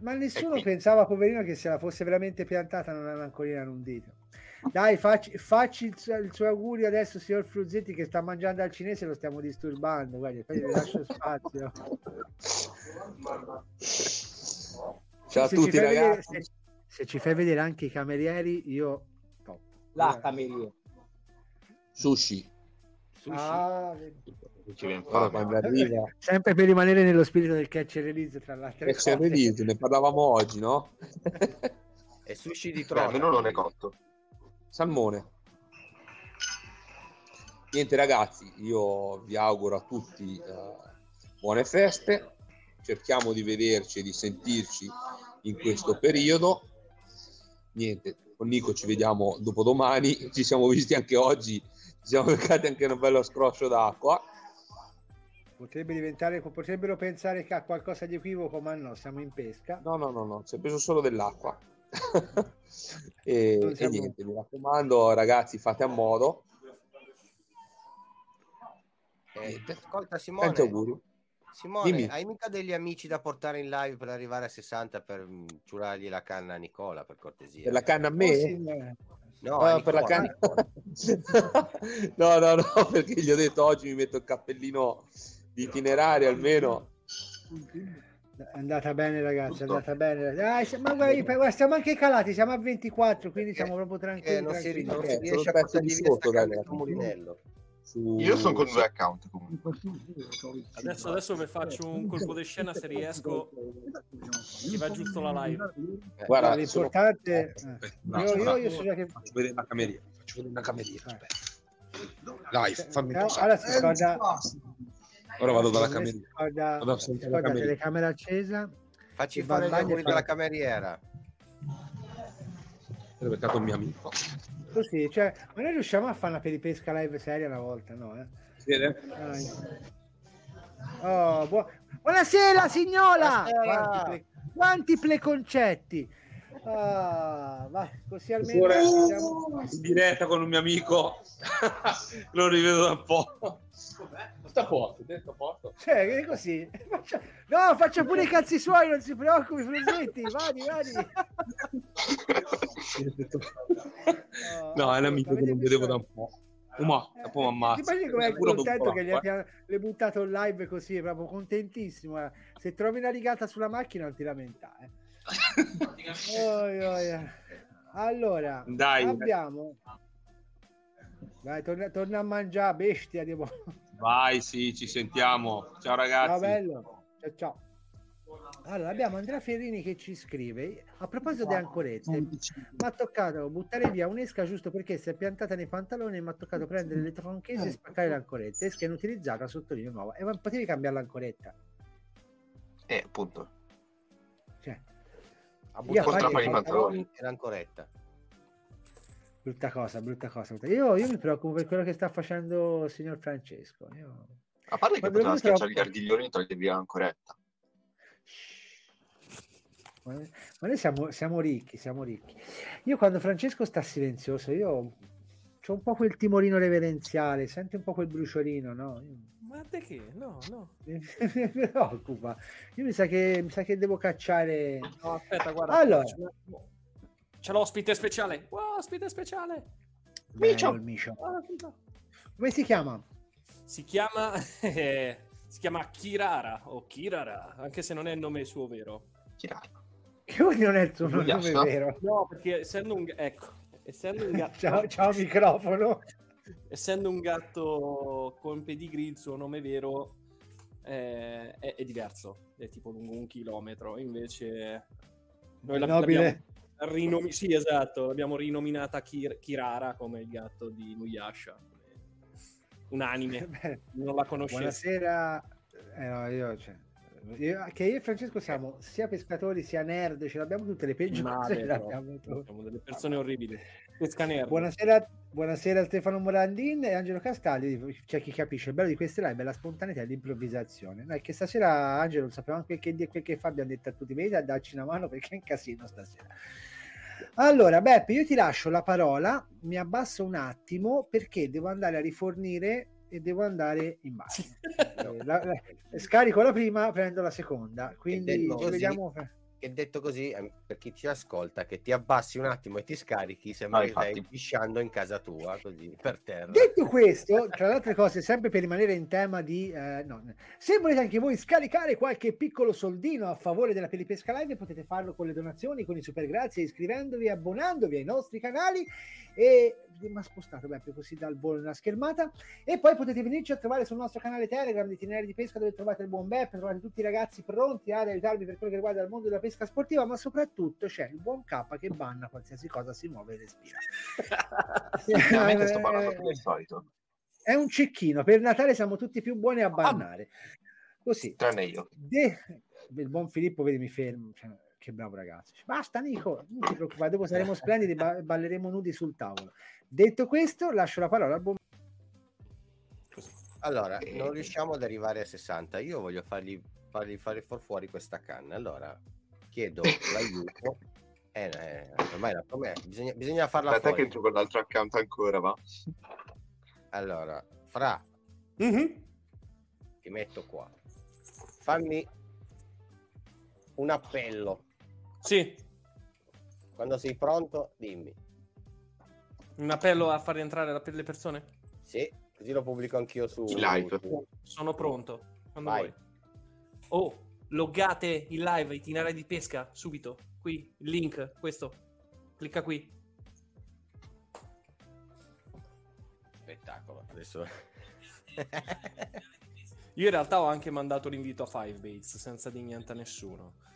Ma nessuno pensava, poverino, che se la fosse veramente piantata non aveva ancorina in un dito. Dai, facci, facci il, suo, il suo augurio adesso, signor Fruzzetti, che sta mangiando al cinese, lo stiamo disturbando. Guarda, poi vi lascio spazio. Ciao a Se tutti fai vedere- ragazzi. se, se ci fai vedere anche i camerieri, io... La cameriera. Sushi. Ah, fame. quando arriva sempre per rimanere nello spirito del catch and release, tra l'altro. e c'è release, ne parlavamo oggi, no? E sushi di trota. almeno non è cotto. Salmone. Niente ragazzi, io vi auguro a tutti eh, buone feste, cerchiamo di vederci e di sentirci in questo periodo. Niente, con Nico ci vediamo dopodomani, ci siamo visti anche oggi, siamo beccati anche un bello scroscio d'acqua. Potrebbe diventare, potrebbero pensare che ha qualcosa di equivoco, ma no, siamo in pesca. No, no, no, no, si è preso solo dell'acqua. e, e niente, mi raccomando ragazzi, fate a modo. Eh, ascolta Simone, Tanti auguri. Simone Dimmi. hai mica degli amici da portare in live per arrivare a 60 per mm, ciurargli la canna a Nicola, per cortesia? Per la canna a me? Oh, sì, No, Ah, per la canna. no, no, no, perché gli ho detto oggi mi metto il cappellino di itinerario almeno. È andata bene, ragazzi. È andata bene. Se- ma guarda, siamo anche calati, siamo a 24, quindi siamo proprio Eh, tranquilli. non si, tranquilli. non si Eh, riesce a pezzo portargli di sotto, sta Su- Io sono con due account comunque. Adesso, adesso vi faccio un colpo di scena se riesco. Ti va giusto la live. Eh, Guarda, L'importante... sono- eh, No, io, io, no, io so già che... Faccio vedere la cameriera. Faccio vedere la cameriera. Eh. Aspetta. Dai, fammi Eh, passare. Allora si scorda... Ora vado dalla cameriera. scorda- Vado si scorda la cameriera. telecamera accesa. Facci fare gli bagno auguri della cameriera. Ho beccato un mio amico. Così, cioè, ma noi riusciamo a fare una peripesca live seria una volta, no? Eh? Vede? Dai. Oh, buo- Buonasera signola! Buonasera! Quanti, ple- quanti preconcetti! Ah, vai, così almeno siamo... in diretta con un mio amico. Lo rivedo da un po'. Sta a posto, sta a posto. Cioè, che così? No, faccia pure i cazzi suoi, non si preoccupi, Frusetti, vadi, vadi. Oh, No, è un amico che non vedevo da un po'. Oh, ma dopo mi ammazza. Ti immagini com'è contento che gli l'acqua. abbia le buttato in live così, è proprio contentissimo. eh. Se trovi una rigata sulla macchina non ti lamentare. Oi, oi, eh. Allora, Dai. abbiamo... Vai, torna, torna a mangiare, bestia di mo- Vai, sì, ci sentiamo. Ciao Ciao ragazzi. bello. Ciao, ciao. Allora, abbiamo Andrea Ferrini che ci scrive a proposito di ancorette. Mi ha toccato buttare via un'esca giusto perché si è piantata nei pantaloni e mi ha toccato prendere le tronchesi e spaccare l'ancoretta. Esca inutilizzata, sottolineo nuova. E potevi cambiare l'ancoretta. Eh, appunto. Cioè, Ha buttato a parte via i pantaloni. pantaloni e l'ancoretta. Brutta cosa, brutta cosa. Io, io mi preoccupo per quello che sta facendo il signor Francesco. Io... A parte che poteva schiacciare gli troppo- ardiglioni e togliere via l'ancoretta. Ma ma noi siamo, siamo ricchi, siamo ricchi. Io quando Francesco sta silenzioso, io c'ho un po' quel timorino reverenziale, senti un po' quel bruciolino, no? Ma te che? No, no. mi preoccupa. Io mi sa che, mi sa che devo cacciare... No, aspetta, guarda. Allora. C'è l'ospite speciale. Wow, ospite speciale. Micio. il Micio. Ah, figa. Come si chiama? Si chiama... eh, si chiama Kirara o Kirara, anche se non è il nome suo vero. Kirara. Che vuol non è il tuo nome Ghiaccia? vero? No, perché essendo un... Ecco, essendo un gatto... Ciao, ciao microfono. essendo un gatto con pedigree, il suo nome vero eh, è, è diverso, è tipo lungo un chilometro. Invece, noi l'abbiamo, rinomi- sì, esatto, l'abbiamo rinominata Kir- Kirara come il gatto di Nuyasha. Un anime, Beh, non la conoscevo. Buonasera. Eh, no, io, cioè, io- che io e Francesco siamo sia pescatori sia nerd, ce l'abbiamo tutte le peggio Ma cose, ce vero, l'abbiamo tutte. siamo delle persone orribili. Pesca nerd. Buonasera, buonasera Stefano Morandin e Angelo Castaldi. C'è chi capisce il bello di queste live è la spontaneità e l'improvvisazione. Noi che stasera, Angelo, non sappiamo quel che, quel che fa, abbiamo detto a tutti, venite a darci una mano perché è un casino stasera. Allora, Beppe, io ti lascio la parola, mi abbasso un attimo perché devo andare a rifornire e devo andare in bagno. Eh, la- la- scarico la prima, prendo la seconda. Quindi ci così- vediamo. E detto così, eh, per chi ci ascolta, che ti abbassi un attimo e ti scarichi, sembra No, che stai pisciando in casa tua, così, per terra. Detto questo, tra le altre cose, sempre per rimanere in tema di... eh, no, se volete anche voi scaricare qualche piccolo soldino a favore della Pelipesca Live, potete farlo con le donazioni, con i super grazie, iscrivendovi abbonandovi ai nostri canali e... Mi ha spostato Beppe così dal volo nella schermata e poi potete venirci a trovare sul nostro canale Telegram di Itinerari di Pesca dove trovate il buon Beppe, trovate tutti i ragazzi pronti ad aiutarvi per quello che riguarda il mondo della pesca sportiva, ma soprattutto c'è il buon K che banna qualsiasi cosa si muove e respira. Veramente sto Eh, più del solito, è un cecchino. Per Natale siamo tutti più buoni a bannare. Così. tranne io. De- il buon Filippo, vedi, mi fermo. Cioè, che bravo ragazzo. Dice, Basta, Nico, non ti preoccupare, dopo saremo splendidi, ba- balleremo nudi sul tavolo. Detto questo, lascio la parola al buon Allora, Eh. non riusciamo ad arrivare a 60. Io voglio fargli, fargli fare fuor fuori questa canna. Allora, chiedo l'aiuto. Eh, eh, ormai la promessa, bisogna, bisogna farla Aspetta che fuori. entro con l'altro account ancora, va? Allora, Fra, Mhm. ti metto qua. Fammi un appello. Sì, Quando sei pronto, dimmi. un appello a far rientrare la- le persone. Sì, così lo pubblico anch'io su In live. Sono pronto. Quando Vai. vuoi. Oh, loggate il live itinerari di pesca subito. Qui, il link, questo. Clicca qui. Spettacolo. Adesso... Io in realtà ho anche mandato l'invito a Fivebaits senza di niente a nessuno.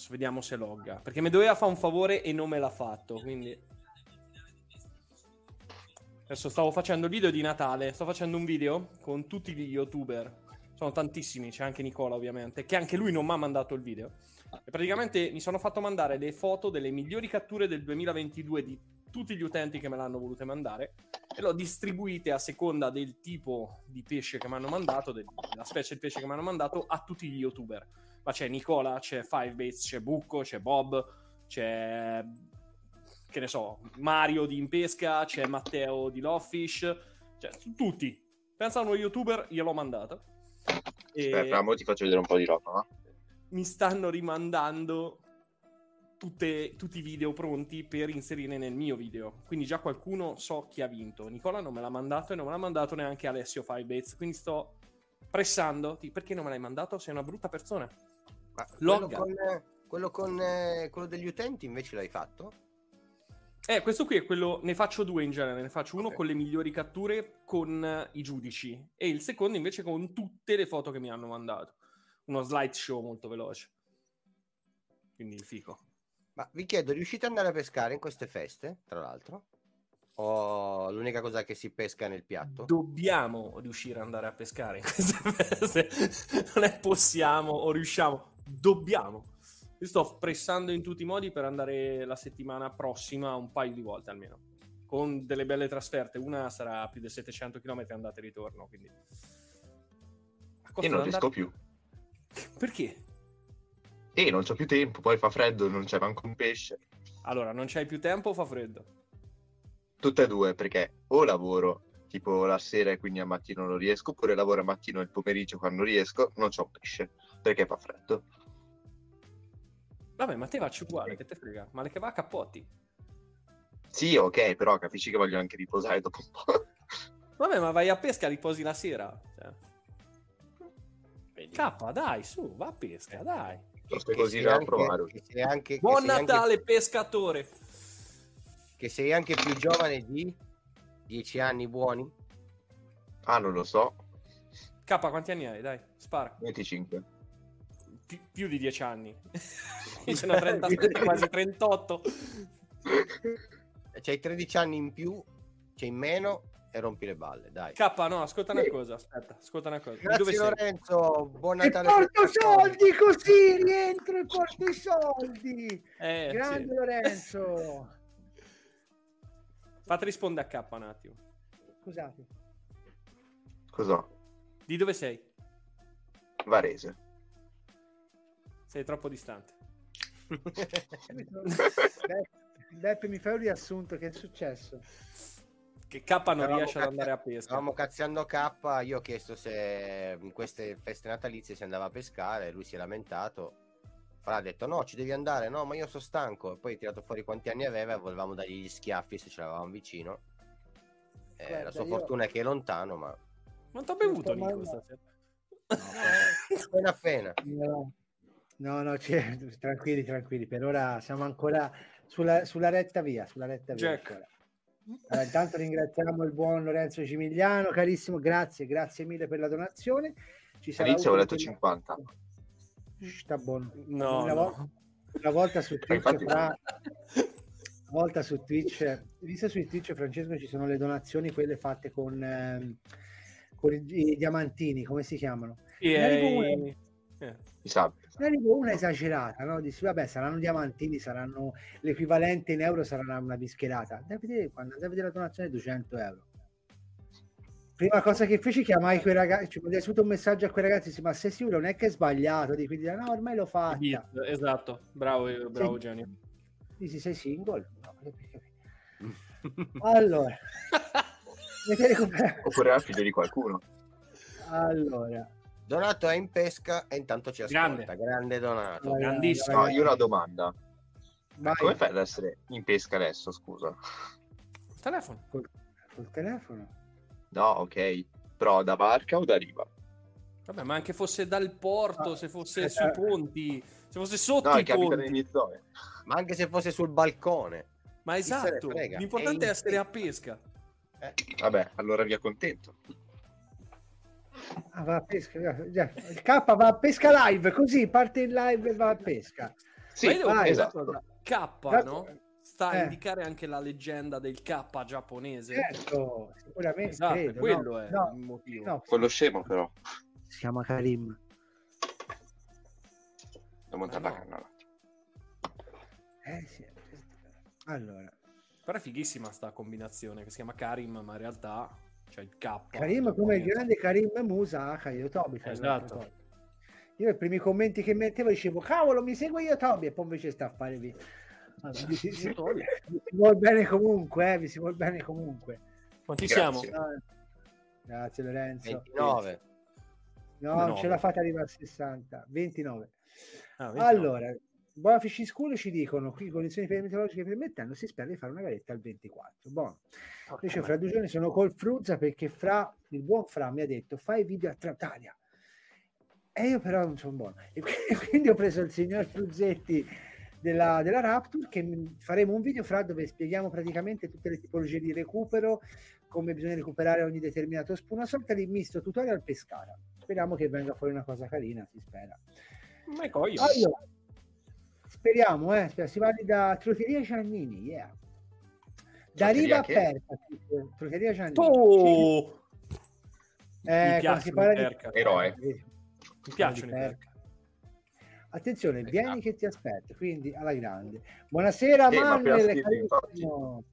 Adesso vediamo se logga. Perché mi doveva fare un favore e non me l'ha fatto. Quindi. Adesso stavo facendo il video di Natale. Sto facendo un video con tutti gli youtuber. Sono tantissimi, c'è anche Nicola ovviamente, che anche lui non mi ha mandato il video. E praticamente mi sono fatto mandare le foto delle migliori catture del 2022 di tutti gli utenti che me l'hanno volute mandare e l'ho distribuite a seconda del tipo di pesce che mi hanno mandato, del- della specie di pesce che mi hanno mandato, a tutti gli youtuber. Ma c'è Nicola, c'è Fivebaits, c'è Bucco, c'è Bob, c'è che ne so, Mario di Impesca, c'è Matteo di Lawfish, cioè tutti. Pensa a uno youtuber, gliel'ho mandato. E Aspetta, ti faccio vedere un po' di roba, va? mi stanno rimandando tutte- tutti i video pronti per inserire nel mio video. Quindi già qualcuno so chi ha vinto. Nicola non me l'ha mandato e non me l'ha mandato neanche Alessio Firebaits. Quindi sto pressando. Perché non me l'hai mandato? Sei una brutta persona. Ma quello con, quello con eh, quello degli utenti invece l'hai fatto? Eh, questo qui è quello. Ne faccio due in genere. Ne faccio uno Ok. con le migliori catture con eh, i giudici. E il secondo invece con tutte le foto che mi hanno mandato. Uno slideshow molto veloce. Quindi fico. Ma vi chiedo, riuscite ad andare a pescare in queste feste, tra l'altro? O l'unica cosa che si pesca nel piatto? Dobbiamo riuscire ad andare a pescare in queste feste. Non è possiamo o riusciamo. Dobbiamo. Io sto pressando in tutti i modi per andare la settimana prossima un paio di volte almeno. Con delle belle trasferte. Una sarà più di 700 km andata e ritorno. Quindi... A Io non riesco più. Perché? E non c'ho più tempo, poi fa freddo, non c'è manco un pesce. Allora, non c'hai più tempo o fa freddo? Tutte e due, perché o lavoro tipo la sera e quindi al mattino non riesco, oppure lavoro al mattino e il pomeriggio quando riesco, non c'ho pesce, perché fa freddo. Vabbè, ma te facci uguale, che te frega. Male che va a cappotti. Sì, ok, però capisci che voglio anche riposare dopo un po'. Vabbè, ma vai a pesca, riposi la sera. Cioè. K, dai, su, va a pesca, dai. Sto così da provare. che sei anche, che Buon sei anche- Natale, pescatore. che sei anche più giovane di 10 anni buoni? Ah, non lo so. K, quanti anni hai? Dai, spara. 25. Pi- più di 10 anni. Io sono 37, quasi 38. C'hai 13 anni in più, c'è in meno e rompi le balle, dai. K, no, ascolta una cosa, aspetta, ascolta una cosa. Grazie dove sei? Lorenzo, buon E Natale. porto pescatori. soldi così rientro e porto i soldi. Eh, Grande sì. Lorenzo. Fate rispondere a K un attimo. Scusate. Cos'ho? Di dove sei? Varese. Sei troppo distante. Beppe, mi fai un riassunto, che è successo? Che K non Stavamo riesce ad cazzi- andare a pesca. Stavamo cazziando K, io ho chiesto se in queste feste natalizie si andava a pescare, lui si è lamentato. Fra ha detto no, ci devi andare, no, ma io sono stanco. E poi ha tirato fuori quanti anni aveva e volevamo dargli gli schiaffi se ce l'avevamo vicino. Eh, Guarda, la sua io- fortuna è che è lontano, ma Quanto ha bevuto Non Nico stasera? appena appena. No, no, no, c'è- tranquilli, tranquilli. Per ora siamo ancora sulla, sulla retta via. Sulla retta via. Allora, intanto ringraziamo il buon Lorenzo Cimigliano, carissimo, grazie, grazie mille per la donazione. Ci sarà avevo detto che- 50. Shh, Sta buono. No, una, no. volta, una volta su Twitch, infatti- fra- una volta su Twitch, visto su Twitch, Francesco, ci sono le donazioni, quelle fatte con, ehm, con i, i diamantini, come si chiamano? Arrivo eh. Mi. Ne arrivo una esagerata, no? Dici, vabbè, saranno diamantini, saranno l'equivalente in euro, sarà una, bischerata. Andai a vedere, quando andai a vedere la donazione 200 euro. Prima cosa che feci, chiamai quei ragazzi, cioè, mandai subito un messaggio a quei ragazzi, sì, ma sei sicuro, non è che è sbagliato, di quindi no, ormai l'ho fatta. Esatto, bravo, bravo Sì. genio. Dici, sei single? No, Allora, Oppure era figlio di qualcuno. allora, Donato è in pesca e intanto ci ascolta. Grande. Grande, Donato. Vai, Grandissimo. No, vai, io ho una domanda. vai, Come fai ad essere in pesca adesso, scusa? Telefono. col, col telefono. No, ok. Però da barca o da riva? Vabbè, ma anche fosse dal porto, Ah, se fosse eh, sui eh. ponti, se fosse sotto No, i ponti. Ma anche se fosse sul balcone. Ma esatto, l'importante È è essere a pesca. pesca. Vabbè, allora via contento. Ah, va a pesca. già. Il K va a pesca live, così parte in live e va a pesca. Sì, Ma io devo vai, una esatto. cosa, K, no? Sta a Eh. indicare anche la leggenda del K giapponese. Certo, sicuramente. Esatto, credo, quello no, è no, il motivo. no, Quello scemo però. si chiama Karim. Devo montare Ah, la canna. Eh, sì. Allora, Però è fighissima sta combinazione che si chiama Karim, ma in realtà c'è il K. Karim come il grande Karim Musa, fra le Esatto. Io i primi commenti che mettevo dicevo, cavolo, mi segue Yotobi, e poi invece sta a fare vi. Vi, si, vi si vuol bene comunque, eh, vi si vuol bene comunque. Quanti Grazie. siamo? No, Grazie Lorenzo. 29. No, non 29. ce la fate arrivare a 60. 29. Ah, 29. Allora, Buona Fishing School ci dicono qui condizioni meteorologiche permettendo si spera di fare una garetta al 24. Buono. Invece fra due giorni sono col Fruzza perché Fra, il buon Fra mi ha detto fai video a Tratalia. E io però non sono buono. E quindi, ho preso il signor Fruzzetti della, della Rapture che faremo un video fra dove spieghiamo praticamente tutte le tipologie di recupero, come bisogna recuperare ogni determinato spuno, una sorta di misto tutorial pescara. Speriamo che venga fuori una cosa carina, si spera. Ma è coglio. Allora, speriamo, eh, speriamo, si parli da Trotteria Giannini, yeah. Da riva che? aperta, Trotteria Giannini. Oh! Eh, Mi piace si parla di- Perca. Eroe. Mi piacciono i. Attenzione, Esatto. vieni che ti aspetto, quindi alla grande. Buonasera, Eh, ma Manuel. carissimo.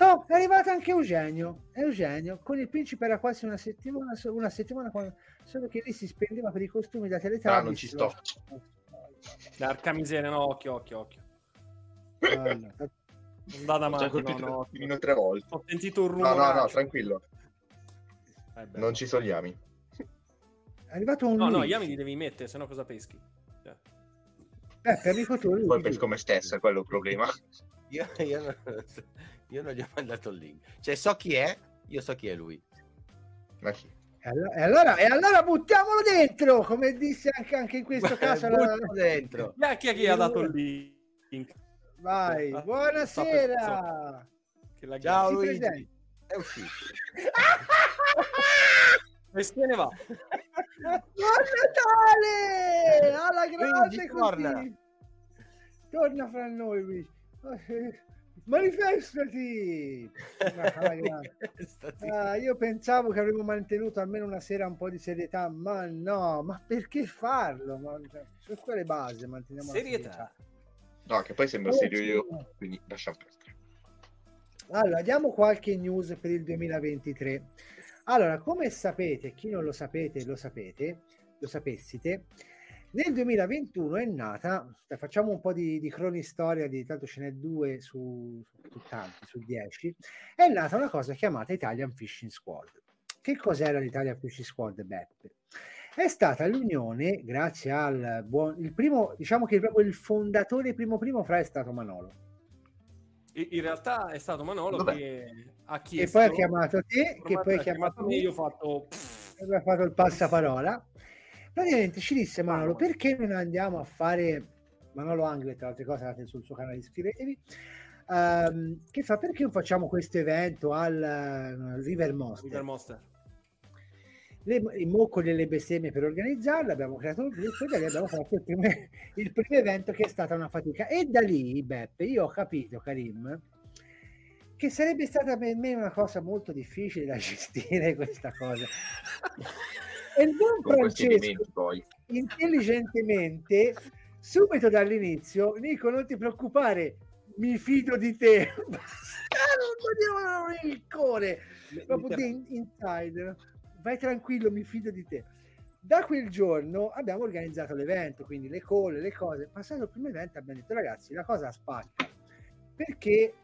No, è arrivato anche Eugenio. Eugenio, con il principe era quasi una settimana, una settimana quando- solo che lì si spendeva per i costumi da Teletubbies. Ah, non ci sto. Porca miseria, no, occhio, occhio, occhio. Allora, andata Ho già avanti, no, colpito no, il pinino tre volte. ho sentito un No, rumore. no, no, tranquillo. Eh. Non ci sono gli ami. È arrivato un No, no, Luigi. Yami li devi mettere, sennò cosa peschi? Cioè, Eh, per tuo, Poi pesco me stesso, è quello il problema. Io, io non, io non gli ho mandato il link. Cioè, so chi è, io so chi è lui. Ma chi? E allora, e allora, buttiamolo dentro, come disse anche, anche in questo caso. la- dentro. chi è chi è che ha dato il link? Vai, Ah, buonasera. Che la Ciao Si Luigi. presenti. È uscito. E se ne va. Buon Natale! Alla grande Luigi, così. torna. Torna fra noi, Luigi. Manifestati! Ah, io pensavo che avremmo mantenuto almeno una sera un po' di serietà, ma no, ma perché farlo? Ma, cioè, su quale base manteniamo la Serietà. No, che poi sembra Oh, serio io, quindi lasciamo perdere. Allora, diamo qualche news per il 2023. Allora, come sapete, chi non lo sapete, lo sapete, lo sapessite, nel 2021 è nata, dai, facciamo un po' di, di cronistoria, di tanto ce n'è due su, su tanti, su 10, è nata una cosa chiamata Italian Fishing Squad. Che cos'era l'Italian Fishing Squad, Beppe? È stata l'unione, grazie al buon, il primo, diciamo che proprio il fondatore primo primo fra è stato Manolo. In realtà è stato Manolo Dov'è? che ha Che chiesto... poi ha chiamato te, che poi ha ha chiamato me, me, io ho fatto... aveva fatto il passaparola. Praticamente ci disse Manolo perché non andiamo a fare Manolo Anglet, altre cose andate sul suo canale, iscrivetevi. ehm, che fa perché non facciamo questo evento al eh, River Monster? River Monster. le, i moccoli e le bestemmie per organizzarlo, abbiamo creato il gruppo e da lì abbiamo fatto il primo, il primo evento che è stata una fatica. E da lì, Beppe, io ho capito, Karim, che sarebbe stata per me una cosa molto difficile da gestire questa cosa. E il buon Francesco, poi. intelligentemente, subito dall'inizio, Nico, non ti preoccupare, mi fido di te. Il cuore. Proprio di inside vai tranquillo mi fido di te. Da quel giorno abbiamo organizzato l'evento quindi le call le cose. Passato il primo evento abbiamo detto ragazzi la cosa spacca. Perché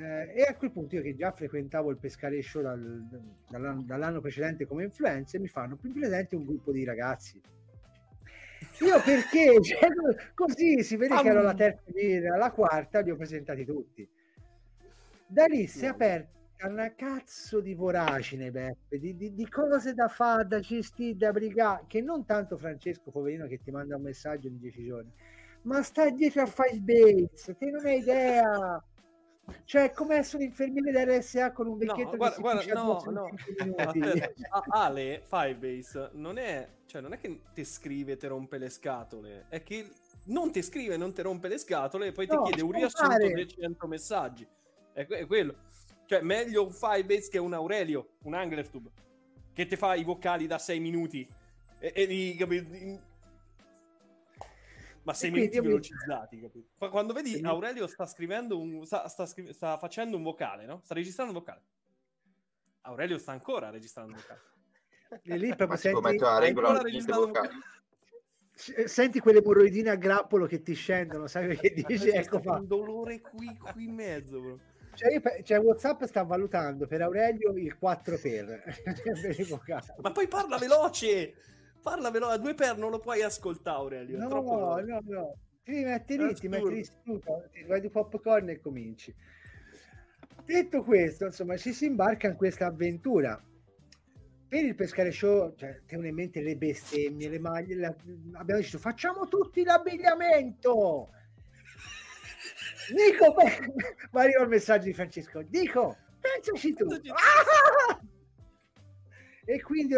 eh, e a quel punto io che già frequentavo il pescare show dal- dall'anno, dall'anno precedente come influencer mi fanno più presente un gruppo di ragazzi. Io perché? Cioè, così si vede che ero la terza birra la quarta li ho presentati tutti. Da lì si è aperta una cazzo di voragine Beppe di, di- di cose da fare da gestire da brigare che non tanto Francesco poverino che ti manda un messaggio in dieci giorni ma sta dietro a Five Bates te non hai idea cioè come essere infermiere dell'RSA con un vecchietto No, guarda, guarda, no, no. Ale, Firebase, non è, cioè, non è che ti scrive e ti rompe le scatole, è che non ti scrive, non ti rompe le scatole e poi ti No, chiede un riassunto dei 100 messaggi. È, que- è quello. Cioè, meglio un Firebase che un Aurelio, un Anglertube, che ti fa i vocali da 6 minuti. E, e li- Ma 6 quindi minuti velocizzati, capito? Quando vedi Quindi- Aurelio sta scrivendo un, sta, sta scri- sta facendo un vocale, no? Sta registrando un vocale. Aurelio sta ancora registrando un vocale. e lì proprio senti, regola vocale. senti quelle emorroidine a grappolo che ti scendono sai che dici ecco fa un dolore qui, qui in mezzo. bro. Cioè, cioè, WhatsApp sta valutando per Aurelio il 4 per per. Ma poi parla veloce! Parla veloce, a due per non lo puoi ascoltare, Aurelio. No, veloce. no, no. Ti metti lì, ti metti lì seduto, ti vai di popcorn e cominci. Detto questo, insomma, ci si imbarca in questa avventura. Per il pescare show, cioè, tengono in mente le bestemmie, le maglie, la- abbiamo detto facciamo tutti l'abbigliamento. Dico, ma arriva il messaggio di Francesco, dico, pensaci tu. Pensaci tu. Ah! E quindi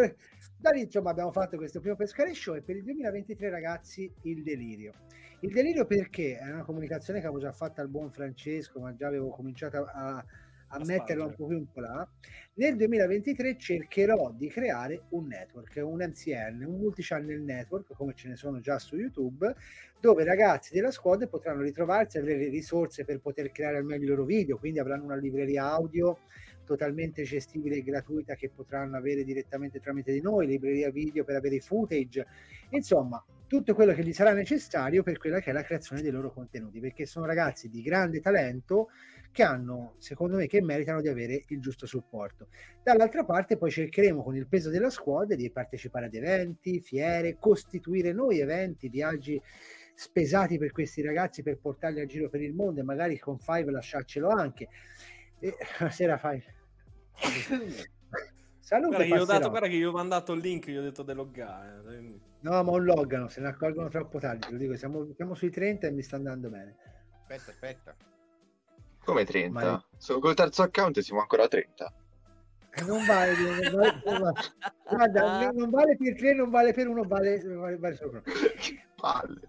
da lì insomma abbiamo fatto questo primo pescare show e per il 2023 ragazzi il delirio. Il delirio perché è una comunicazione che avevo già fatta al buon Francesco, ma già avevo cominciato a, a A metterla un po' più in po' là. Nel 2023 cercherò di creare un network, un MCN, un multi-channel network, come ce ne sono già su YouTube, dove i ragazzi della squadra potranno ritrovarsi, avere le risorse per poter creare al meglio i loro video, quindi avranno una libreria audio totalmente gestibile e gratuita che potranno avere direttamente tramite di noi, libreria video per avere i footage, insomma tutto quello che gli sarà necessario per quella che è la creazione dei loro contenuti, perché sono ragazzi di grande talento che hanno, secondo me, che meritano di avere il giusto supporto. Dall'altra parte poi cercheremo con il peso della squadra di partecipare ad eventi, fiere, costituire noi eventi, viaggi spesati per questi ragazzi per portarli a giro per il mondo e magari con Five lasciarcelo anche. E, sera Five. Salute, guarda, che io dato, guarda che io ho mandato il link, gli ho detto di loggare. Eh. No, ma un loggano, se ne accorgono troppo tardi, te lo dico, siamo, siamo sui 30 e mi sta andando bene. Aspetta, aspetta. Come 30? Ma... Sono col terzo account e siamo ancora a 30. Eh, non vale, non vale, non vale. Guarda, non vale per 3, non vale per 1, vale, vale, vale solo per 1. Che palle.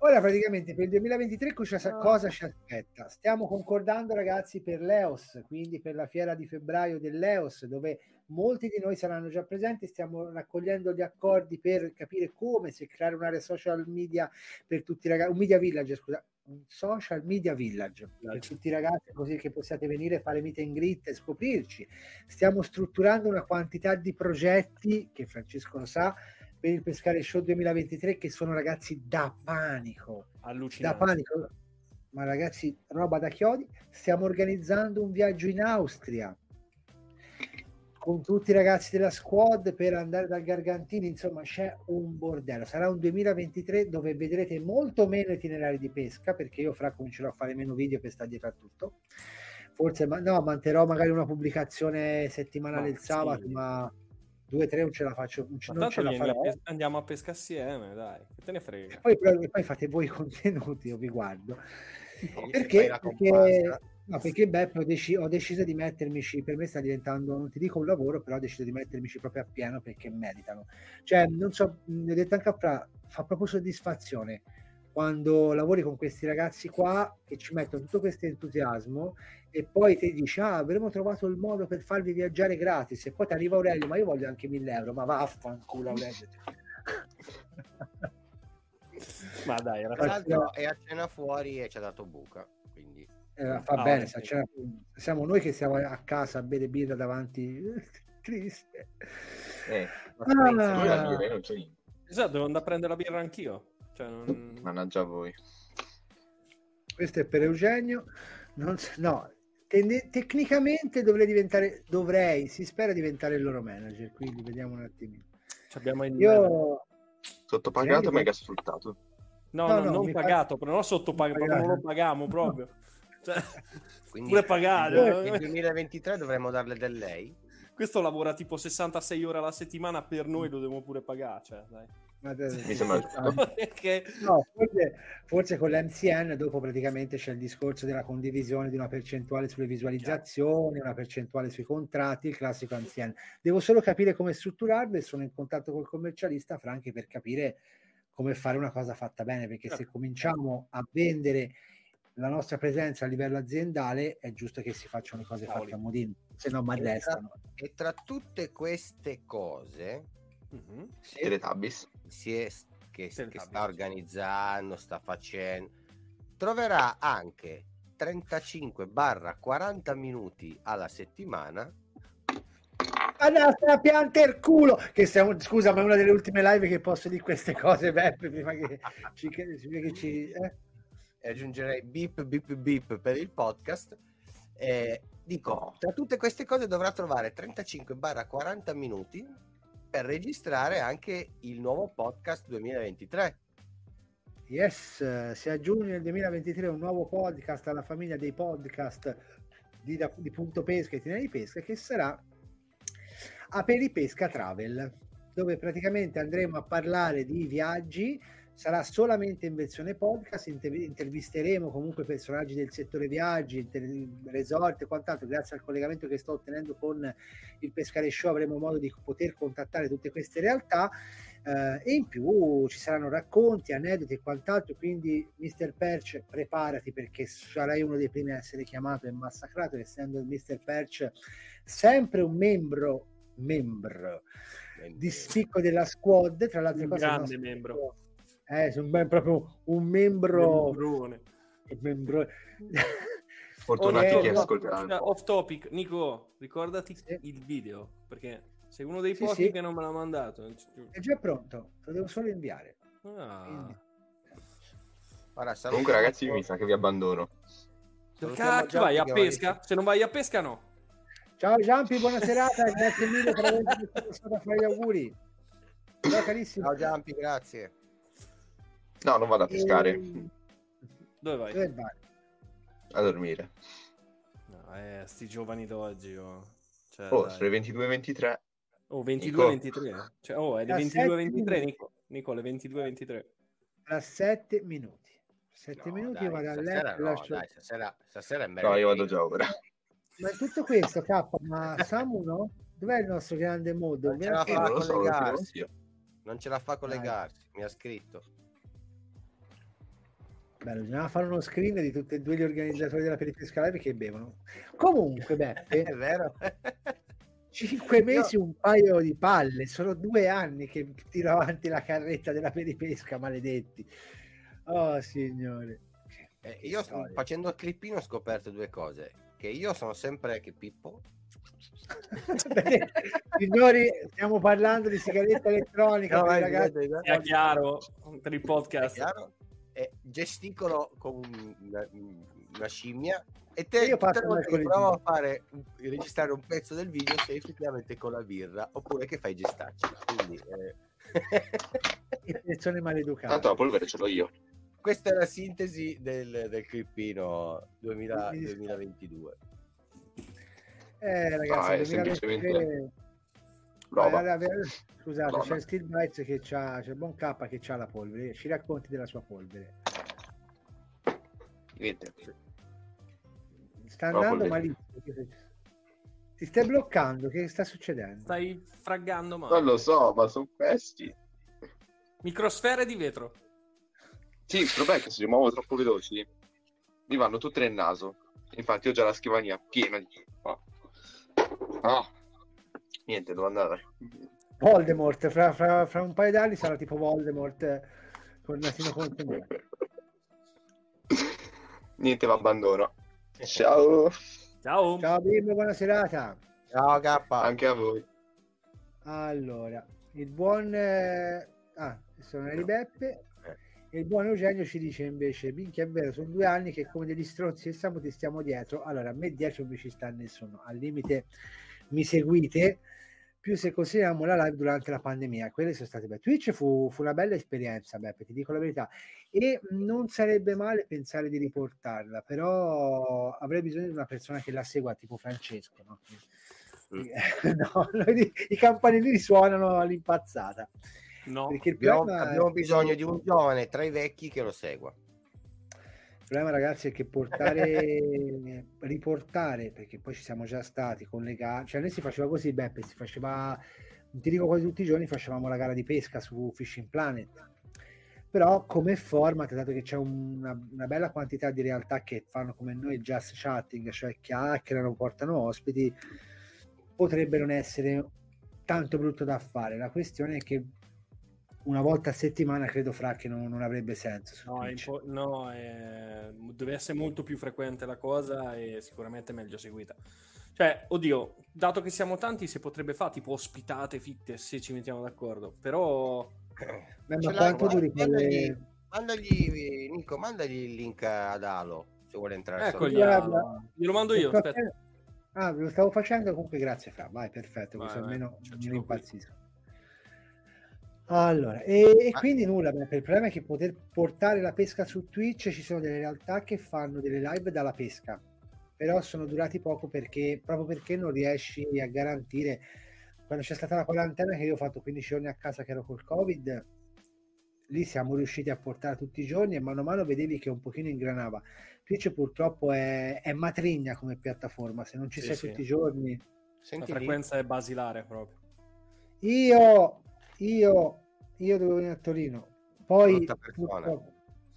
Ora praticamente per il 2023 cosa, cosa ci aspetta? Stiamo concordando ragazzi per l'EOS, quindi per la fiera di febbraio dell'EOS, dove molti di noi saranno già presenti, stiamo raccogliendo gli accordi per capire come se creare un'area social media per tutti i ragazzi, un media village, scusa, un social media village per tutti i ragazzi così che possiate venire a fare meet and greet e scoprirci. Stiamo strutturando una quantità di progetti che Francesco lo sa, per il Pescare Show 2023 che sono ragazzi da panico. Allucinante. Da panico. Ma ragazzi, roba da chiodi. Stiamo organizzando un viaggio in Austria con tutti i ragazzi della squad per andare dal Gargantini, insomma c'è un bordello. Sarà un 2023 dove vedrete molto meno itinerari di pesca perché io fra comincerò a fare meno video per stare dietro a tutto. Forse ma, no, manterrò magari una pubblicazione settimanale ma, il sabato, sì. ma due o tre non ce la faccio non, ce, non ce la farò. Pes- andiamo a pesca assieme dai che te ne frega. E poi, poi fate voi i contenuti io vi guardo. Perché, perché, no, perché Beppe ho, deci- ho, deciso di mettermici per me sta diventando non ti dico un lavoro però ho deciso di mettermici proprio a pieno perché meritano. Cioè non so ne ho detto anche a Fra fa proprio soddisfazione quando lavori con questi ragazzi qua che ci mettono tutto questo entusiasmo e poi ti dici ah avremo trovato il modo per farvi viaggiare gratis. E poi ti arriva Aurelio ma io voglio anche 1000 euro ma vaffanculo Aurelio. Ma dai era e a cena fuori e ci ha dato buca quindi. Eh, fa ah, bene sì. cena... siamo noi che siamo a casa a bere birra davanti. Triste. Eh, ma ah. birra, esatto devo andare a prendere la birra anch'io cioè, non... mannaggia voi questo è per Eugenio non, no Tende- tecnicamente dovrei diventare, dovrei, si spera diventare il loro manager, quindi vediamo un attimino. Abbiamo il Io... Sottopagato, mega sfruttato. No, no, no non pagato, fa... però non sottopagato, non lo paghiamo proprio. Cioè, quindi, pure pagato. Nel 2023 dovremmo darle del lei. Questo lavora tipo 66 ore alla settimana, per noi lo dobbiamo pure pagare, cioè, dai. Mi sembra perché... no, forse, forse, con l'MCN dopo praticamente c'è il discorso della condivisione di una percentuale sulle visualizzazioni, una percentuale sui contratti, il classico MCN. Devo solo capire come strutturarlo e sono in contatto col commercialista Franchi per capire come fare una cosa fatta bene, perché se cominciamo a vendere la nostra presenza a livello aziendale è giusto che si facciano le cose fatte a modino, se no mi arrestano. E tra tutte queste cose, mm-hmm. Teletubbies si è, che, che sta organizzando, sta facendo, troverà anche 35-40 minuti alla settimana. Andate a pianta il culo! Che siamo, scusa ma è una delle ultime live che posso dire queste cose Beppe prima che ci, che ci eh? aggiungerei beep beep beep per il podcast. Eh, dico tra tutte queste cose dovrà trovare 35-40 minuti per registrare anche il nuovo podcast 2023. Yes, si aggiunge nel 2023 un nuovo podcast alla famiglia dei podcast di, di Punto Pesca e Tina Pesca che sarà Aperipesca Travel, dove praticamente andremo a parlare di viaggi sarà solamente in versione podcast, intervisteremo comunque personaggi del settore viaggi, inter- resort e quant'altro, grazie al collegamento che sto ottenendo con il Pescare Show avremo modo di poter contattare tutte queste realtà eh, e in più ci saranno racconti, aneddoti e quant'altro, quindi Mr. Perch preparati perché sarai uno dei primi a essere chiamato e massacrato, essendo il Mr. Perch sempre un membro membro di spicco della squad, tra l'altro un grande membro. Eh, sono ben proprio un membro. Membrone. membro... Fortunati okay, che ascolteranno. Off topic, Nico, ricordati sì. il video perché sei uno dei sì, pochi sì. che non me l'ha mandato. È già pronto, lo devo solo inviare. Ah. Comunque, ragazzi, mi sa che vi abbandono. Cacchio, vai a pesca? Se non vai a pesca, no. Ciao Giampi, buona serata e grazie mille per aver fatto a fare gli auguri. Ciao carissimo. Ciao Giampi, grazie. No, non vado a pescare, E- Dove vai? Dove vai? a dormire. No, eh, sti giovani d'oggi. Oh, Cioè, Oh, dai. sono le 22.23. Oh, 22-23. Nico. Cioè, oh, è le Da 22-23, sette Nico. Nico, le 22-23. Tra sette minuti. Sette No, minuti dai, vado a stasera letto. no, lascio- dai, stasera, stasera è No, mercoledì. io vado già ora. Ma tutto questo, K, ma Samu no? Dov'è il nostro grande modo? Non ce la fa chiamo collegarsi. Non ce la fa collegarsi, mi ha scritto. Bello, bisognava fare uno screen di tutti e due gli organizzatori della Peripesca Live che bevono. Comunque, Beppe, È vero? cinque mesi un paio di palle, sono due anni che tiro avanti la carretta della Peripesca, maledetti. Oh, signore. Eh, io sto- Storia. facendo il clippino ho scoperto due cose. Che io sono sempre che Pippo. Beh, Signori, stiamo parlando di sigaretta elettronica No, vai, ragazzi. vai. chiaro per il È podcast. chiaro? E gesticolo come una, una scimmia. E te Io tutte le provo a fare registrare un pezzo del video sei effettivamente con la birra oppure che fai gestacci. Quindi eh, persone maleducate. Tanto la polvere ce l'ho io. questa è la sintesi del, del clippino 2000 Mi dispiace. 2022. Eh, ragazzi, Ah, è 2023 semplicemente Vai, vai. Scusate, Roba. c'è il Steel Bites che c'ha, c'è il buon K che c'ha la polvere. Ci racconti della sua polvere. Niente. Sta andando polvere. malissimo. Ti stai bloccando? Che sta succedendo? Stai fraggando male. Non lo so, ma sono questi. Microsfere di vetro. Sì, il problema è che se li muovo troppo veloci, mi vanno tutte nel naso. Infatti ho già la scrivania piena di... Oh. Ah. Niente, devo andare. Voldemort, fra, fra- fra un paio d'anni sarà tipo Voldemort eh, con il nasino contenuto. Niente, va abbandono. Ciao. Ciao. Ciao bimbo, buona serata. Ciao K. Anche a voi. Allora, il buon... eh, Ah, sono Eri Beppe. E il buon Eugenio ci dice invece, minchia è vero, sono due anni che come degli stronzi e siamo ti stiamo dietro. Allora, a me dietro non mi ci sta nessuno. Al limite mi seguite, più se consideriamo la live durante la pandemia. Quelle sono state belle. Twitch fu, fu una bella esperienza, Beppe, ti dico la verità. E non sarebbe male pensare di riportarla, però avrei bisogno di una persona che la segua, tipo Francesco, no? no, noi- i campanellini suonano all'impazzata. No. Abbiamo, abbiamo bisogno di un giovane tra i vecchi che lo segua. Il problema, ragazzi, è che portare, riportare, perché poi ci siamo già stati collegati, cioè noi si faceva così, Beppe, si faceva, ti dico quasi tutti i giorni, facevamo la gara di pesca su Fishing Planet. Però come format, dato che c'è una, una bella quantità di realtà che fanno come noi just chatting, cioè chiacchierano, portano ospiti, potrebbe non essere tanto brutto da fare. La questione è che una volta a settimana credo fra che non, non avrebbe senso. su No, impo- no, è- deve essere molto più frequente la cosa e sicuramente meglio seguita. Cioè, oddio, dato che siamo tanti, si potrebbe fare tipo ospitate fitte se ci mettiamo d'accordo. Però Beh, ma quanto duri quelle... mandagli, mandagli, Nico, mandagli il link ad Alo se vuole entrare. ecco. Guarda, glielo mando io. Aspetta. Ah, lo stavo facendo comunque grazie Fra, vai perfetto, Vai, così vai, almeno non impazzisco. Allora, e, e Ah. quindi nulla, beh, il problema è che poter portare la pesca su Twitch ci sono delle realtà che fanno delle live dalla pesca, però sono durati poco perché proprio perché non riesci a garantire quando c'è stata la quarantena che io ho fatto 15 giorni a casa che ero col Covid, lì siamo riusciti a portare tutti i giorni e mano a mano vedevi che un pochino ingranava. Twitch purtroppo è, è matrigna come piattaforma, se non ci Sì, sei sì. tutti i giorni. La Senti lì. frequenza è basilare proprio. Io, io, io devo venire a Torino. Poi purtroppo,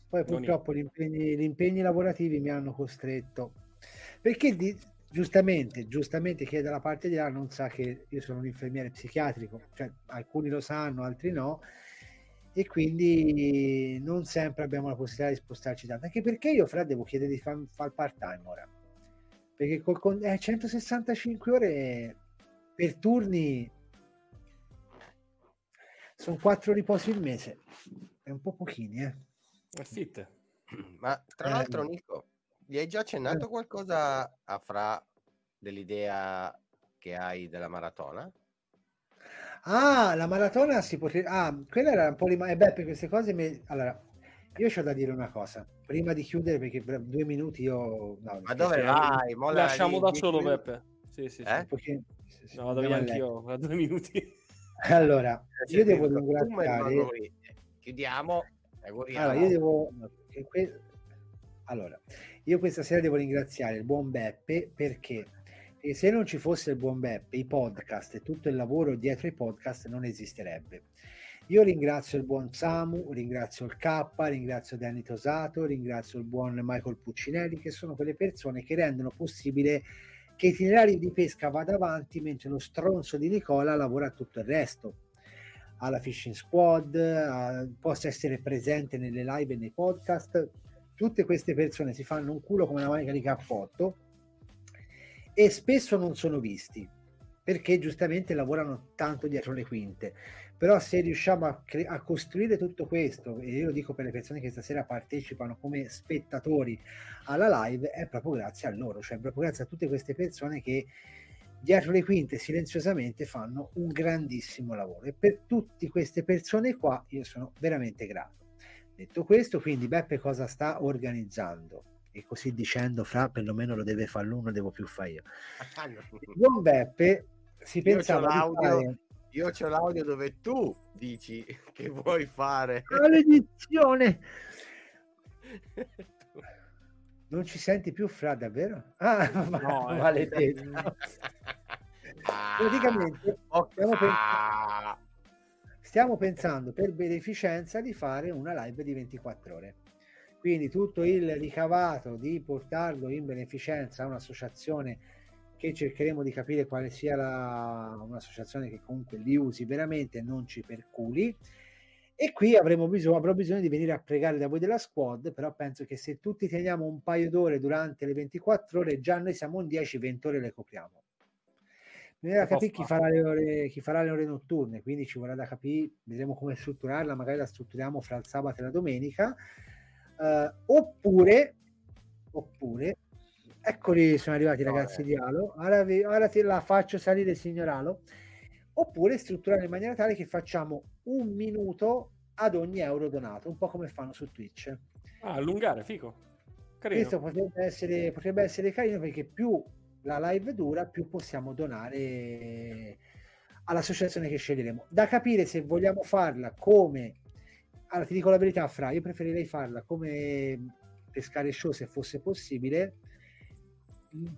poi purtroppo gli impegni, gli impegni lavorativi mi hanno costretto. Perché di- giustamente, giustamente chi è dalla parte di là non sa che io sono un infermiere psichiatrico, cioè alcuni lo sanno, altri no. E quindi non sempre abbiamo la possibilità di spostarci tanto. Anche perché io, Fred, devo chiedere di fare il part time ora. Perché col con- eh, 165 ore per turni sono quattro riposi il mese. È un po' pochini, eh. È fit. Ma tra Eh. l'altro, Nico, Gli hai già accennato qualcosa a Fra dell'idea che hai della maratona? Ah, la maratona si potrebbe... Ah, quella era un po' rimasta... Eh beh, per queste cose... Mi... Allora, io ho da dire una cosa. Prima di chiudere, perché per due minuti io... No, Ma dove vai? Molla Lasciamo lì da solo. Beppe. Sì, sì, sì. Eh? perché- No, vado via anch'io, fra due minuti. Allora, Eh, io devo ringraziare... Chiudiamo. Allora, io devo... Allora, io questa sera devo ringraziare il buon Beppe perché perché se non ci fosse il buon Beppe, i podcast e tutto il lavoro dietro i podcast non esisterebbe. Io ringrazio il buon Samu, ringrazio il K, ringrazio Danny Tosato, ringrazio il buon Michael Puccinelli, che sono quelle persone che rendono possibile che Itinerario di Pesca vada avanti mentre lo stronzo di Nicola lavora tutto il resto alla Fishing Squad, a- possa essere presente nelle live e nei podcast. Tutte queste persone si fanno un culo come una manica di cappotto e spesso non sono visti perché giustamente lavorano tanto dietro le quinte. Però se riusciamo a, cre- a costruire tutto questo, e io lo dico per le persone che stasera partecipano come spettatori alla live, è proprio grazie a loro, cioè proprio grazie a tutte queste persone che dietro le quinte silenziosamente fanno un grandissimo lavoro e per tutte queste persone qua io sono veramente grato. Detto questo, quindi Beppe cosa sta organizzando? E così dicendo, fra perlomeno lo deve fare l'uno, devo più fare io. Buon Beppe si pensava di l'audio, fare io c'ho l'audio dove tu dici che vuoi fare. maledizione. Non ci senti più fra davvero? Ah, No, eh. maledetto. Ah, Praticamente stiamo, pen- ah. stiamo pensando per beneficenza di fare una live di 24 ore. Quindi tutto il ricavato di portarlo in beneficenza a un'associazione che cercheremo di capire quale sia la- un'associazione che comunque li usi veramente, non ci perculi. E qui avremo bisogno, avrò bisogno di venire a pregare da voi della squad, però penso che se tutti teniamo un paio d'ore durante le 24 ore, già noi siamo un 10-20 ore le copriamo. Bisognerà capire chi farà, le ore, chi farà le ore notturne, quindi ci vorrà da capire, vedremo come strutturarla, magari la strutturiamo fra il sabato e la domenica. Eh, oppure, oppure, eccoli sono arrivati ragazzi di Alo, ora, vi- ora te la faccio salire signor Alo, oppure strutturare in maniera tale che facciamo un minuto ad ogni euro donato, un po' come fanno su Twitch. Ah, allungare, figo. Carino. Questo potrebbe essere, potrebbe essere carino perché più la live dura, più possiamo donare all'associazione che sceglieremo. Da capire se vogliamo farla come... Allora, ti dico la verità, Fra, io preferirei farla come pescare show se fosse possibile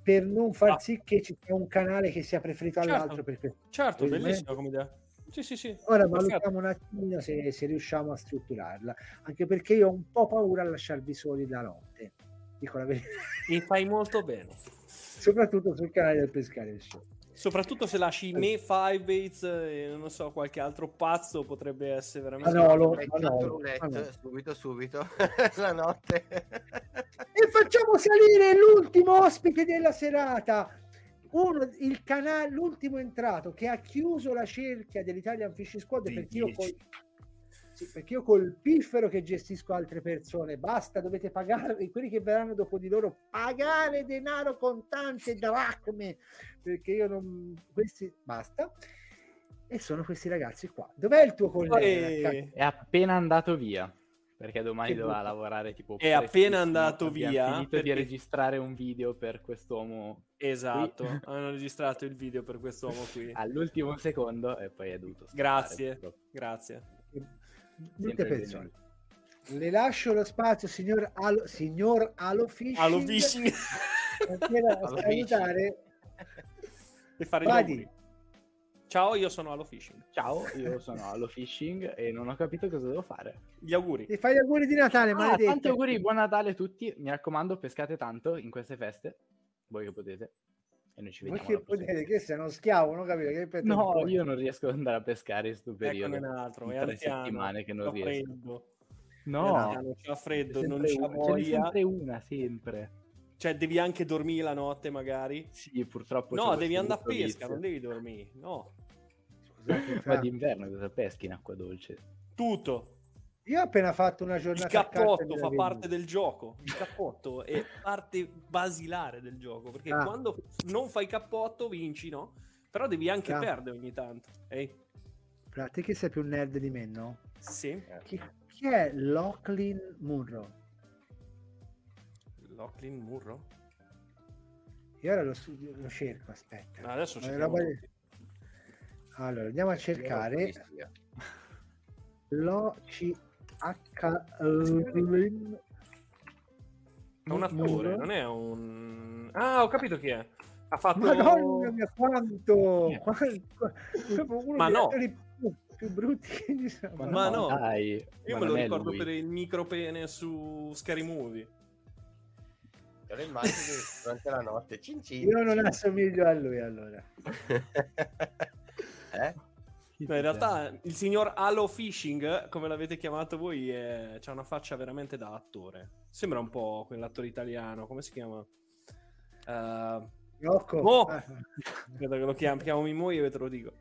per non far Ah. sì che ci sia un canale che sia preferito Certo. all'altro perché Certo, me- bellissima come idea. Sì, sì, sì. Ora valutiamo un attimino se, se riusciamo a strutturarla, anche perché io ho un po' paura a lasciarvi soli la notte, dico la verità, E fai molto bene. soprattutto sul canale del Pescare Show. Soprattutto se lasci me, Firebaits e non so, qualche altro pazzo potrebbe essere veramente... no, lo- no, roulette, ma no. subito, subito, la notte. E facciamo salire l'ultimo ospite della serata. Uno, il canale, l'ultimo entrato che ha chiuso la cerchia dell'Italian Fish Squad perché io, dieci. Sì, perché io col piffero che gestisco altre persone basta, dovete pagare quelli che verranno dopo di loro pagare denaro contante dracme perché io non questi basta e sono questi ragazzi qua. Dov'è il tuo collega? È appena andato via. Perché domani dovrà lavorare tipo È appena andato via, finito perché- di registrare un video per quest'uomo Esatto, Qui. hanno registrato il video per quest'uomo qui. all'ultimo secondo e poi è dovuto scappare, Grazie, purtroppo. grazie. Brutte Sempre persone. Le lascio lo spazio, signor Alo, signor Alo Fishing. Allo fishing Buonasera, Alo salutare. e fare gli Vadi. auguri. Ciao, io sono Allo Fishing. Ciao, io sono Allo Fishing e non ho capito cosa devo fare. Gli auguri. Ti fai gli auguri di Natale, Ah, maledetto. tanti auguri, buon Natale a tutti. Mi raccomando, pescate tanto in queste feste. Voi che potete. E noi ci vediamo. prossima. potete, che sei uno schiavo, non capito? Che No, io non riesco ad andare a pescare in sto Eccone periodo. un altro, è tre anziano, settimane che non fa riesco. freddo. No, Anziano, c'ha freddo, c'è non sempre c'ha voglia. sempre una, sempre. Cioè, devi anche dormire la notte, magari. Sì, purtroppo. No, devi questo andare a pesca, vizio. non devi dormire. No, Scusate, Ma d'inverno cosa peschi in acqua dolce? tutto. Io ho appena fatto una Il giornata carte cappotto fa parte del gioco. Il cappotto è parte basilare del gioco. Perché Ah. quando non fai cappotto vinci, no? Però devi anche Ah. perdere ogni tanto. Ehi? Fra te che sei più nerd di me, no? Sì. Chi, chi è Lachlan Munro? Locklin Murro? Io ora lo, studio- lo cerco, aspetta. Ma adesso cerchiamo roba di-. Allora, andiamo a cercare Io- Lo C H È un attore, non è un... Ah, ho capito chi è. Ha fatto... Madonna mia, quanto! Ma no. più, brutti sono. Ma no. Dai, Io ma me lo ricordo lui. per il micropene su Scary Movie. Te lo durante la notte. Cin cin, Io non cin. assomiglio a lui allora. eh? No, in realtà il signor Halo Fishing, come l'avete chiamato voi, è... ha una faccia veramente da attore. Sembra un po' quell'attore italiano, come si chiama? Uh, Rocco. Mo! Ah, Aspetta che lo chiamo, chiamo Mimo io e te lo dico.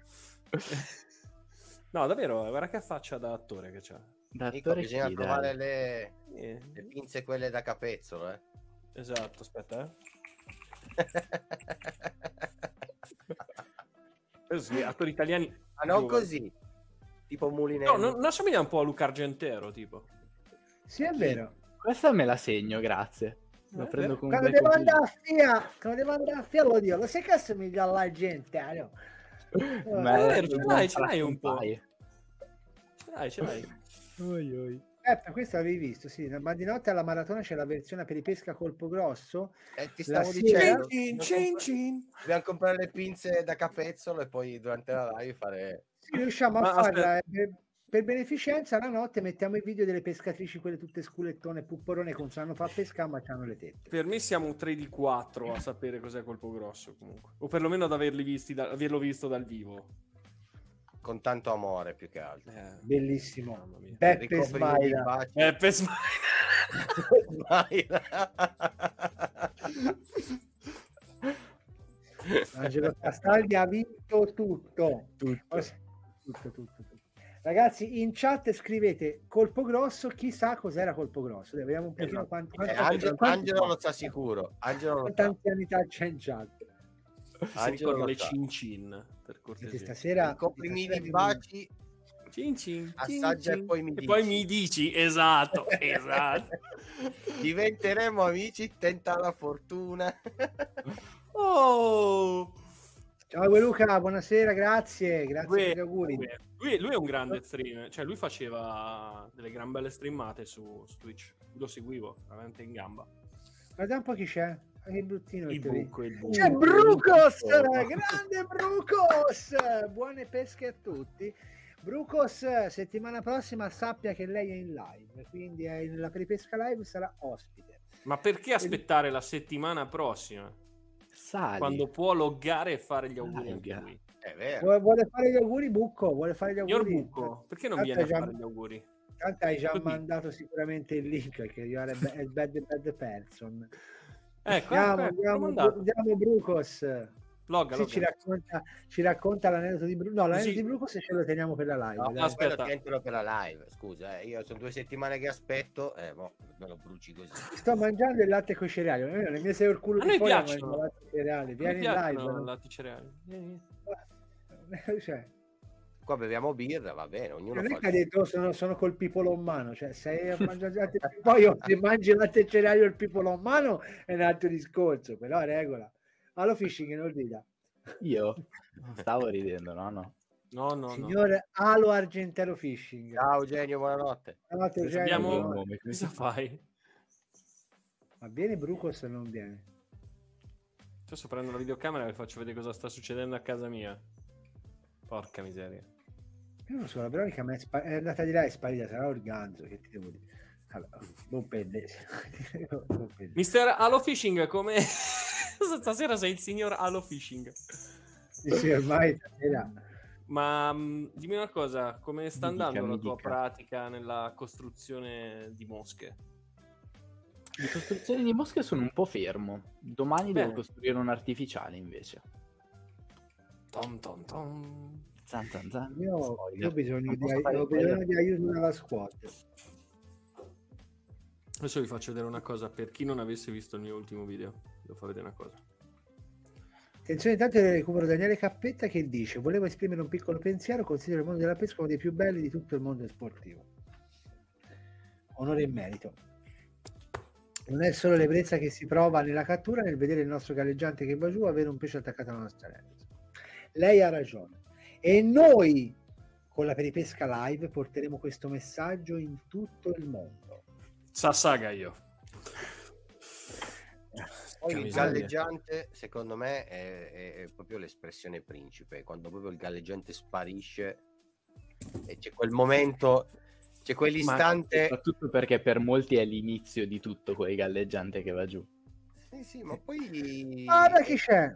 no, davvero, guarda che faccia da attore che c'ha. Da attore bisogna chi, trovare le, Eh, le pinze quelle da capezzolo, eh. esatto, aspetta, eh. Sì, attori italiani. Ma non così. Tipo Mulinelli. No, non, non assomiglia un po' a Luca Argentero, tipo. Sì, è vero. Questa me la segno, grazie. Lo Eh, prendo con Quando devo andare a Fia, quando devo andare a Fia lo dico, lo sai che assomiglia alla gente? eh, no? Ma vero, ce l'hai, ce l'hai un po'. Ce l'hai, ce l'hai. Oi, oi. Eh, questo l'avevi visto, sì. Ma di notte alla maratona c'è la versione per i pesca a colpo grosso. Eh, ti stavo dicendo. Cin, dobbiamo cin, cin. Dobbiamo comprare le pinze da capezzolo e poi durante la live fare... Sì, riusciamo a Ma farla eh, per, per beneficenza la notte mettiamo i video delle pescatrici, quelle tutte sculettone, pupporone, che non sanno far pescare ma hanno le tette. Per me siamo un 3 di 4 a sapere cos'è colpo grosso comunque. O perlomeno ad averli visti da- averlo visto dal vivo. Con tanto amore più che altro. Eh, Bellissimo. Beppe Smaila. Beppe Smaila. Angelo Castaldi ha vinto tutto. Tutto. Tutto, tutto, tutto. Ragazzi, in chat scrivete colpo grosso, chissà cos'era colpo grosso. Vediamo un pochino Esatto. quanti, Eh, quanti- Angelo, quanti- Angelo lo sa sicuro. Angelo lo sa. quanti anzianità c'è in chat. Angelo lo le cin cin, per cortesia. stasera, stasera di baci, Cin cin, assaggia cin. e poi mi E dici. poi mi dici, esatto, esatto. Diventeremo amici, tenta la fortuna. Oh! Ciao Luca, buonasera, grazie, grazie Lui, per gli auguri. lui- lui è un grande streamer, cioè lui faceva delle gran belle streamate su, su Twitch. Lo seguivo, veramente in gamba. Guarda un po' chi c'è. Che bruttino Il che buco, il buco. C'è Brucos, grande Brucos. Buone pesche a tutti. Brucos, settimana prossima sappia che lei è in live, quindi è in- la peripesca live sarà ospite. Ma perché aspettare la settimana prossima? Sali. Quando può loggare e fare gli auguri Dai, anche lui. È vero. Vuole, vuole fare gli auguri Bucco, vuole fare gli Signor auguri. Bucco, perché non Tanto viene a già- fare gli auguri? Tanto hai già Così. mandato sicuramente il link arrivare è il bad, bad person. Ecco, Andiamo, ecco, ecco, l'ho andiamo, andiamo Brucos. Logga, Sì, ci, racconta, ci racconta l'aneddoto di Brucos. No, l'aneddoto Sì. di Brucos ce lo teniamo per la live. No, dai. aspetta. tientelo per la live. Scusa, eh, io sono due settimane che aspetto. Eh, mo, me lo bruci così. Sto mangiando il latte con i cereali. Le mie sei il culo A di fuori, mangio latte cereali. Vieni in live. no? latti cereali. Vieni. Cioè, Qua beviamo birra, va bene, ognuno non è che ha detto sono, sono col pipolo in mano, cioè sei a mangiare latte poi se mangi il latte e cereali il pipolo in mano è un altro discorso, però è regola. Allo fishing non rida. Io non stavo ridendo, no, no. No, no, no. Signor Alo Argentero Fishing. Ciao Eugenio, buonanotte. Buonanotte, Se Eugenio. abbiamo- Io nome, Cosa fai? Ma viene Brucos o non viene? Adesso prendo la videocamera e vi faccio vedere cosa sta succedendo a casa mia. Porca miseria. Io non so, la Veronica è, spa- è andata di là e è sparita, sarà organzo, che ti devo dire. Allora. Buon pelle. Mister Halo Fishing, come... Stasera sei il signor Halo Fishing. Sì, sì, ormai stasera Ma mh, dimmi una cosa, come sta Mi dica, andando la tua dica. pratica nella costruzione di mosche? Di costruzioni di mosche sono un po' fermo. Domani Bene. devo costruire un artificiale invece. Tom, tom, tom. Zan, zan, zan. Io, io ho bisogno, di, ho bisogno di aiuto dalla squad. Adesso vi faccio vedere una cosa per chi non avesse visto il mio ultimo video. Devo far vedere una cosa. Attenzione, intanto recupero Daniele Cappetta che dice: Volevo esprimere un piccolo pensiero. Considero il mondo della pesca uno dei più belli di tutto il mondo sportivo. Onore e merito. Non è solo l'ebbrezza che si prova nella cattura nel vedere il nostro galleggiante che va giù avere un pesce attaccato alla nostra rete. Lei ha ragione. E noi con la Peripesca Live porteremo questo messaggio in tutto il mondo. Sassaga io. Poi il galleggiante, secondo me, è, è- è proprio l'espressione principe. Quando proprio il galleggiante sparisce e c'è quel momento, c'è Ma quell'istante. soprattutto perché per molti è l'inizio di tutto quel galleggiante che va giù. Sì, sì, ma poi. Guarda chi c'è!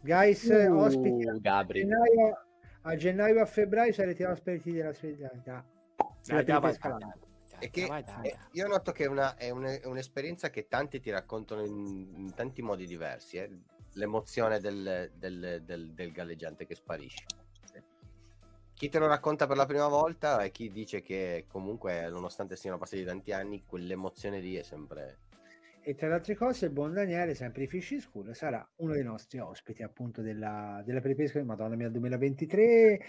Guys, Uh, ospiti a Gabri. gennaio, a gennaio a febbraio sarete ospiti della solidarietà. Della Dai, dai, vai, che dai, eh, io noto che è, una- è un- è un'esperienza che tanti ti raccontano in, in tanti modi diversi. eh. L'emozione del, del- del- del galleggiante che sparisce. Chi te lo racconta per la prima volta e chi dice che comunque, nonostante siano passati tanti anni, quell'emozione lì è sempre. E tra le altre cose, il buon Daniele, sempre di Fishy School, sarà uno dei nostri ospiti appunto della, della Peripesca di Madonna mia 2023.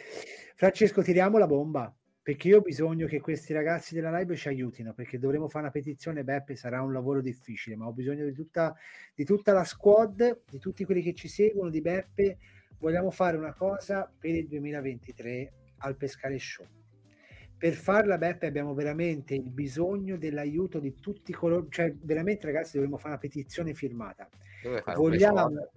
Francesco, tiriamo la bomba perché io ho bisogno che questi ragazzi della live ci aiutino perché dovremo fare una petizione. Beppe, sarà un lavoro difficile, ma ho bisogno di tutta, di tutta la squad, di tutti quelli che ci seguono, di Beppe. Vogliamo fare una cosa per il 2023 al Pescare Show. Per farla, Beppe, abbiamo veramente il bisogno dell'aiuto di tutti coloro, cioè veramente ragazzi dovremmo fare una petizione firmata. Vogliamo,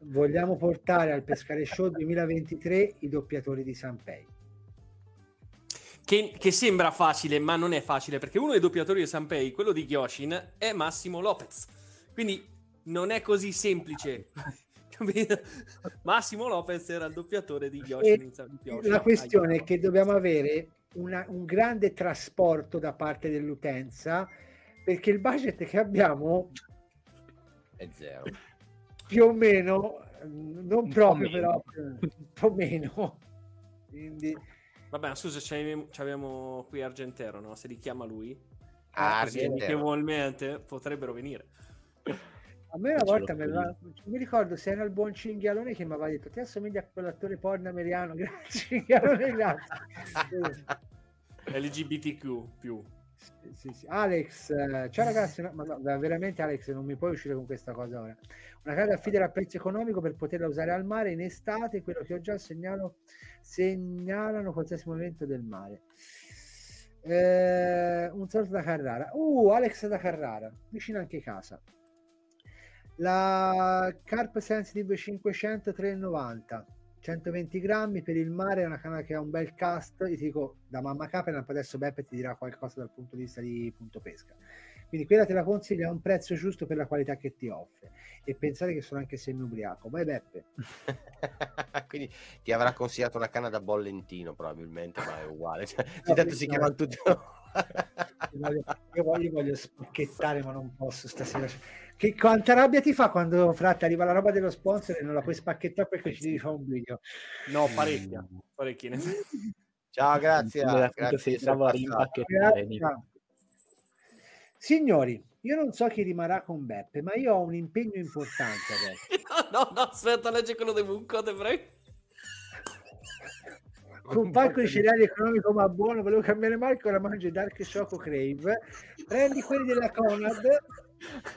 vogliamo portare al Pescare Show 2023 i doppiatori di Sanpei. Che, che sembra facile, ma non è facile, perché uno dei doppiatori di Sanpei, quello di Gyoshin, è Massimo Lopez. Quindi non è così semplice. Massimo Lopez era il doppiatore di Gyoshin. La questione è che dobbiamo avere una- un grande trasporto da parte dell'utenza perché il budget che abbiamo è zero. più o meno, mm, non Un proprio meno. però, un po' meno. Quindi, Vabbè, scusa, c'abbiamo qui Argentero, no? Se li chiama lui, Ah, così Argentero. amichevolmente potrebbero venire. A me una volta, me qui. va- mi ricordo se era il buon Cinghialone che mi aveva detto ti assomigli a quell'attore porno americano, grazie Cinghialone, grazie. LGBTQ più. Sì, sì, sì. Alex, eh, ciao ragazzi, no, ma no, veramente Alex non mi puoi uscire con questa cosa ora. Una casa affidere a prezzo economico per poterla usare al mare in estate, quello che ho già segnalo, segnalano qualsiasi movimento del mare. Eh, un saluto da Carrara. Uh, Alex da Carrara, vicino anche casa. La Carp Sensitive 500 3,90 120 grammi per il mare è una canna che ha un bel cast. Io ti dico da mamma Capenamp adesso Beppe ti dirà qualcosa dal punto di vista di punto pesca. Quindi quella te la consiglio a un prezzo giusto per la qualità che ti offre. E pensate che sono anche semi ubriaco vai Beppe. Quindi ti avrà consigliato una canna da bollentino, probabilmente, ma è uguale. Cioè, No, tanto si no. chiamano tutti. Io voglio, io voglio, io voglio spacchettare ma non posso stasera che quanta rabbia ti fa quando fratta arriva la roba dello sponsor e non la puoi spacchettare perché ci devi fare un video No, parecchia. Parecchie. Ciao, grazie. Appunto grazie di. Signori, io non so chi rimarrà con Beppe, ma io ho un impegno importante adesso. No, no, no, aspetta, legge quello dei Munco, te prego. Con palco di cereali economico ma buono, volevo cambiare marco, ora mangio Dark Choco Crave. Prendi quelli della Conad,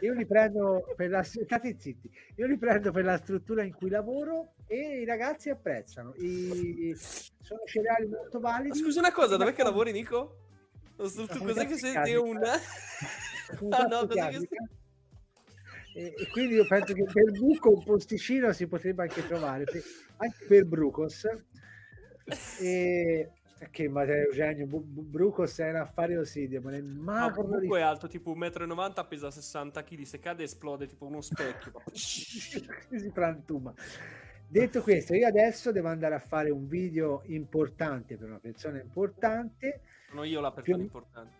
io li prendo per la zitti, io li prendo per la struttura in cui lavoro e i ragazzi apprezzano. I, sono cereali molto validi. Scusa una cosa, dov'è che lavori, Nico? Tu Una cos'è che comunità sei un... Comunità Ah, no, che e, e quindi io penso che per Buco un posticino si potrebbe anche trovare per- anche per Brucos e che Matteo Eugenio Bu- Bu- Brucos è un affare ossideo ma di- comunque è alto tipo 1,90 m, pesa 60 kg, se cade esplode tipo uno specchio. si frantuma. Detto questo io adesso devo andare a fare un video importante per una persona importante. Sono io la persona Più- importante.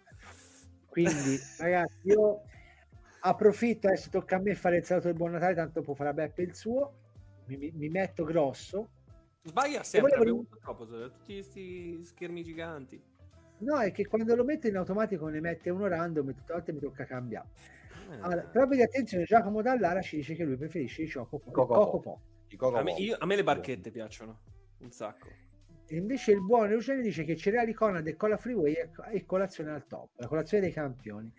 quindi ragazzi io approfitto adesso tocca a me fare il saluto del buon Natale tanto può fare a Beppe il suo. Mi- mi metto grosso Sbaglia sempre, volevo- troppo, tutti questi schermi giganti. No, è che quando lo metto in automatico ne mette uno random e tutte le volte mi tocca cambiare. Eh. Allora, proprio di attenzione, Giacomo Dallara ci dice che lui preferisce i Choco Po. Coco Coco Po. Po. A me, io- a me le barchette piacciono un sacco. E invece il buon Eugenio dice che cereali Conad e cola freeway e colazione al top, la colazione dei campioni.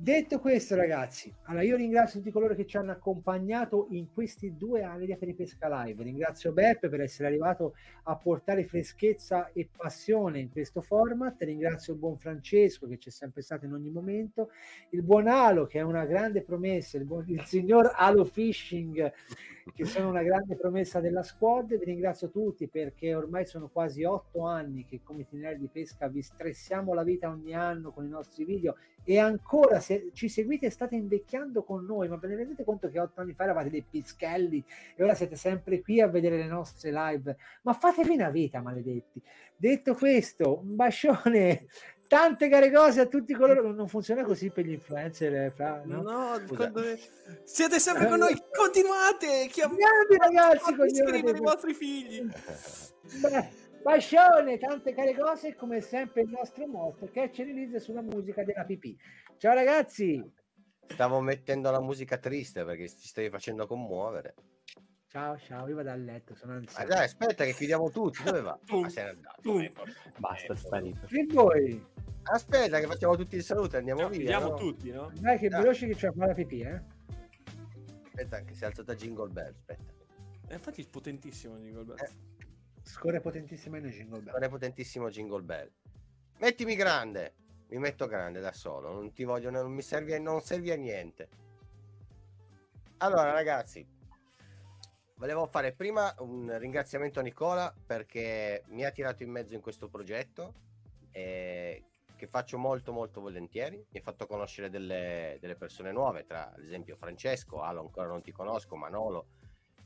Detto questo, ragazzi, allora io ringrazio tutti coloro che ci hanno accompagnato in questi due anni di Aperipesca Live. Ringrazio Beppe per essere arrivato a portare freschezza e passione in questo format. Ringrazio il buon Francesco che c'è sempre stato in ogni momento, il buon Alo che è una grande promessa, il, buon- il signor Alo Fishing che sono una grande promessa della squad. Vi ringrazio tutti perché ormai sono quasi otto anni che come itinerari di pesca vi stressiamo la vita ogni anno con i nostri video e ancora se ci seguite state invecchiando con noi, ma ve ne rendete conto che otto anni fa eravate dei pischelli e ora siete sempre qui a vedere le nostre live? Ma fatevi una vita, maledetti. Detto questo, un bacione, tante care cose a tutti coloro non funziona così per gli influencer, eh, fra, no? No, quando- siete sempre con noi, continuate! Chiam- Grandi ragazzi, iscrivere i vostri figli. Beh, Bascione, tante care cose, come sempre il nostro motto, catch and release sulla musica della PP. Ciao ragazzi, Stavo mettendo la musica triste perché ti stavi facendo commuovere. ciao ciao, io vado a letto, sono Ah, ansioso. dai, aspetta che chiudiamo tutti. Dove va? Tu. Ah, se n'è andato. Tu. Eh. Basta, è sparito. E voi? Aspetta che facciamo tutti il saluto e andiamo via. Vediamo no? tutti, no? Dai che Ah. veloce che c'è qua la PP, eh? Aspetta che si è alzata Jingle Bell. Aspetta. Eh, infatti è potentissimo Jingle Bells. Eh. Scorre potentissima in jingle bell. È potentissimo Jingle Bell. Mettimi grande. Mi metto grande da solo. Non ti voglio, non mi servi, a- non servi a niente. Allora, ragazzi, volevo fare prima un ringraziamento a Nicola perché mi ha tirato in mezzo in questo progetto. eh, che faccio molto molto volentieri mi ha fatto conoscere delle, delle persone nuove tra ad esempio Francesco Alo ancora non ti conosco Manolo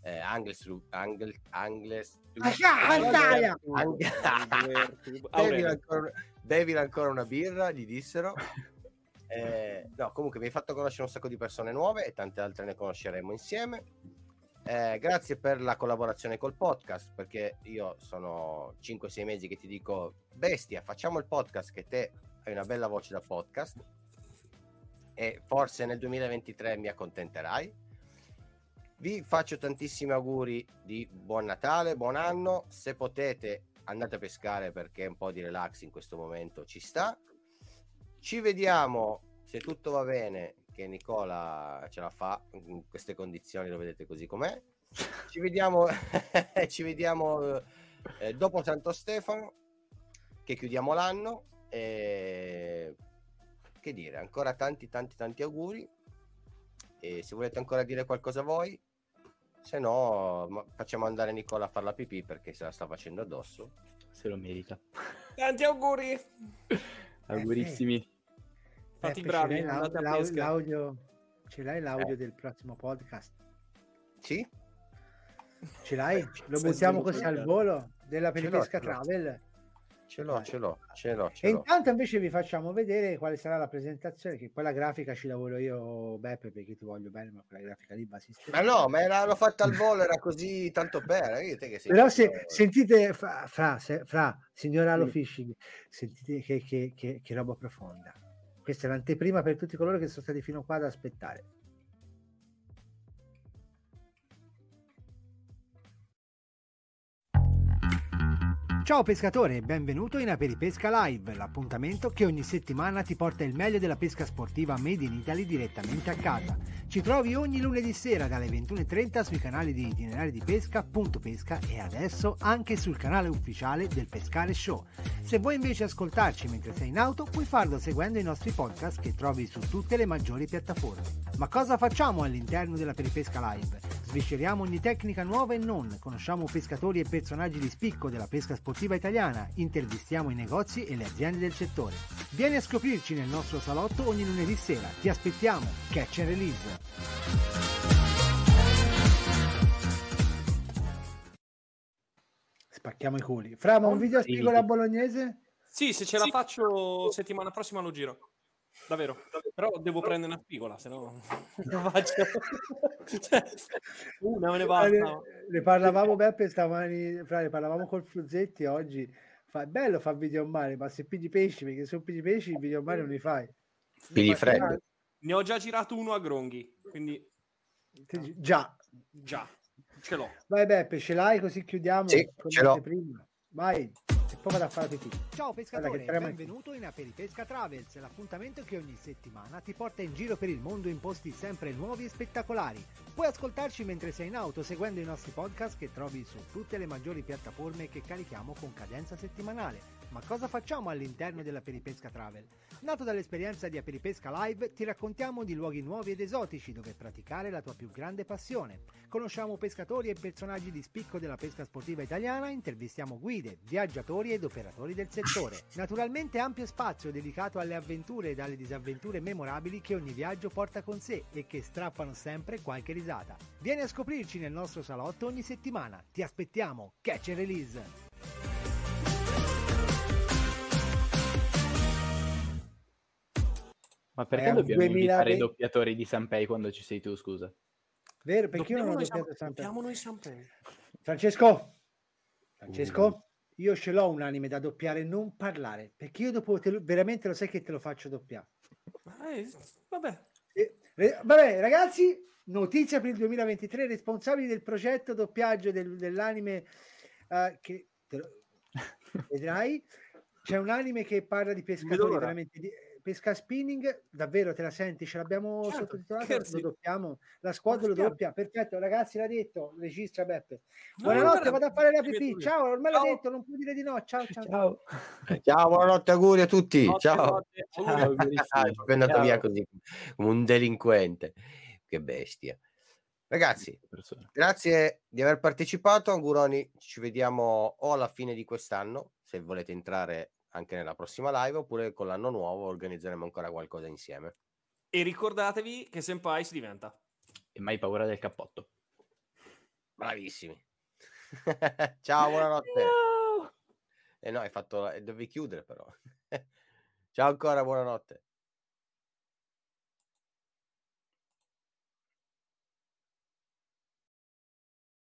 eh, Angles Angles Angles Ah, Andaia! Bevi Aurelio. ancora, bevi ancora una birra, gli dissero. Eh, no, comunque mi hai fatto conoscere un sacco di persone nuove e tante altre ne conosceremo insieme. Eh, grazie per la collaborazione col podcast, perché io sono 5-6 mesi che ti dico, bestia, facciamo il podcast che te hai una bella voce da podcast e forse nel 2023 mi accontenterai. Vi faccio tantissimi auguri di buon Natale, buon anno. Se potete, andate a pescare perché un po' di relax in questo momento ci sta. Ci vediamo se tutto va bene. Che Nicola ce la fa in queste condizioni, lo vedete così com'è. Ci vediamo, ci vediamo eh, dopo Santo Stefano, che chiudiamo l'anno. E che dire, ancora tanti, tanti, tanti auguri. E se volete ancora dire qualcosa voi, se no, facciamo andare Nicola a fare la pipì perché se la sta facendo addosso. Se lo merita. Tanti auguri! Augurissimi. Fatti Beppe, bravi, ce l'hai andate a l'au- pesca. l'audio, ce l'hai l'audio Eh. del prossimo podcast? Sì? Ce l'hai? Lo Senza buttiamo così al volo della l'ho, Peripesca ce l'ho. Ce l'ho, ce l'ho, ce l'ho, E intanto invece vi facciamo vedere quale sarà la presentazione, che poi la grafica ci lavoro io, Beppe, perché ti voglio bene, ma quella grafica lì va Ma no, ma era- l'ho fatta al volo, era così tanto sei Però se sentite, fra, fra, se- fra signor Alo Sì. Fishing, sentite che, che- che- che roba profonda. Questa è l'anteprima per tutti coloro che sono stati fino qua ad aspettare. Ciao pescatore e benvenuto in Aperipesca Live, l'appuntamento che ogni settimana ti porta il meglio della pesca sportiva made in Italy direttamente a casa. Ci trovi ogni lunedì sera dalle 21.30 sui canali di itinerari di pesca, punto pesca e adesso anche sul canale ufficiale del Pescare Show. Se vuoi invece ascoltarci mentre sei in auto, puoi farlo seguendo i nostri podcast che trovi su tutte le maggiori piattaforme. Ma cosa facciamo all'interno della Peripesca Live? Svisceriamo ogni tecnica nuova e non, conosciamo pescatori e personaggi di spicco della pesca sportiva italiana, intervistiamo i negozi e le aziende del settore. Vieni a scoprirci nel nostro salotto ogni lunedì sera, ti aspettiamo, catch and release! Spacchiamo i culi. Fra, ma un video a spigola bolognese? Sì, se ce la Sì. faccio settimana prossima lo giro. Davvero, però devo prendere una spigola, se no non faccio. Cioè, una me ne Ne, basta. ne parlavamo Beppe stamani, fra, ne parlavamo col Fruzzetti oggi. Fa, è bello fare video mare, ma se pigli pesci, perché se non pigli pesci il video mare non li fai. Pigli freddo. Ne ho già girato uno a Gronghi, quindi Ti- Già, già, ce l'ho. vai Beppe, ce l'hai così chiudiamo. Sì, come ce l'ho. prima. Vai, e poi vado a fare pipì. Ciao pescatore, benvenuto in Aperipesca Travels, l'appuntamento che ogni settimana ti porta in giro per il mondo in posti sempre nuovi e spettacolari. Puoi ascoltarci mentre sei in auto seguendo i nostri podcast che trovi su tutte le maggiori piattaforme che carichiamo con cadenza settimanale. Ma cosa facciamo all'interno della Peripesca Travel? Nato dall'esperienza di Aperipesca Live, ti raccontiamo di luoghi nuovi ed esotici dove praticare la tua più grande passione. Conosciamo pescatori e personaggi di spicco della pesca sportiva italiana, intervistiamo guide, viaggiatori ed operatori del settore. Naturalmente ampio spazio dedicato alle avventure ed alle disavventure memorabili che ogni viaggio porta con sé e che strappano sempre qualche risata. Vieni a scoprirci nel nostro salotto ogni settimana. Ti aspettiamo. Catch and release! Ma perché un dobbiamo 2020 invitare i doppiatori di Sanpei quando ci sei tu, scusa? Vero, perché io non ho noi doppiato sempre. doppiamo noi sempre. Francesco, Francesco, Uh. io ce l'ho un anime da doppiare, non parlare, perché io dopo te lo- veramente lo sai che te lo faccio doppiare. Eh, vabbè, Eh, re- vabbè, ragazzi, notizia per il 2023, responsabili del progetto doppiaggio del- dell'anime eh, che te lo- vedrai. C'è un anime che parla di pescatori, veramente di pesca spinning, davvero te la senti? Ce l'abbiamo Certo, sottotitolato, scherzi. lo doppiamo, la squadra lo doppia, perfetto, ragazzi l'ha detto, registra Beppe. No, Buonanotte, vado a fare la pipì, ciao, ormai l'ha Ciao. detto, non puoi dire di no, ciao ciao. Ciao. Ciao, buonanotte, auguri a tutti. Notte, Ciao. notte. Ciao, è proprio andato Ciao. via così come un delinquente. Che bestia. Ragazzi, grazie di aver partecipato. Auguroni, ci vediamo o alla fine di quest'anno, se volete entrare anche nella prossima live, oppure con l'anno nuovo organizzeremo ancora qualcosa insieme. E ricordatevi che senpai si diventa. E mai paura del cappotto. Bravissimi. Ciao, buonanotte. Eh no, hai fatto... Dovevi chiudere però. Ciao ancora, buonanotte.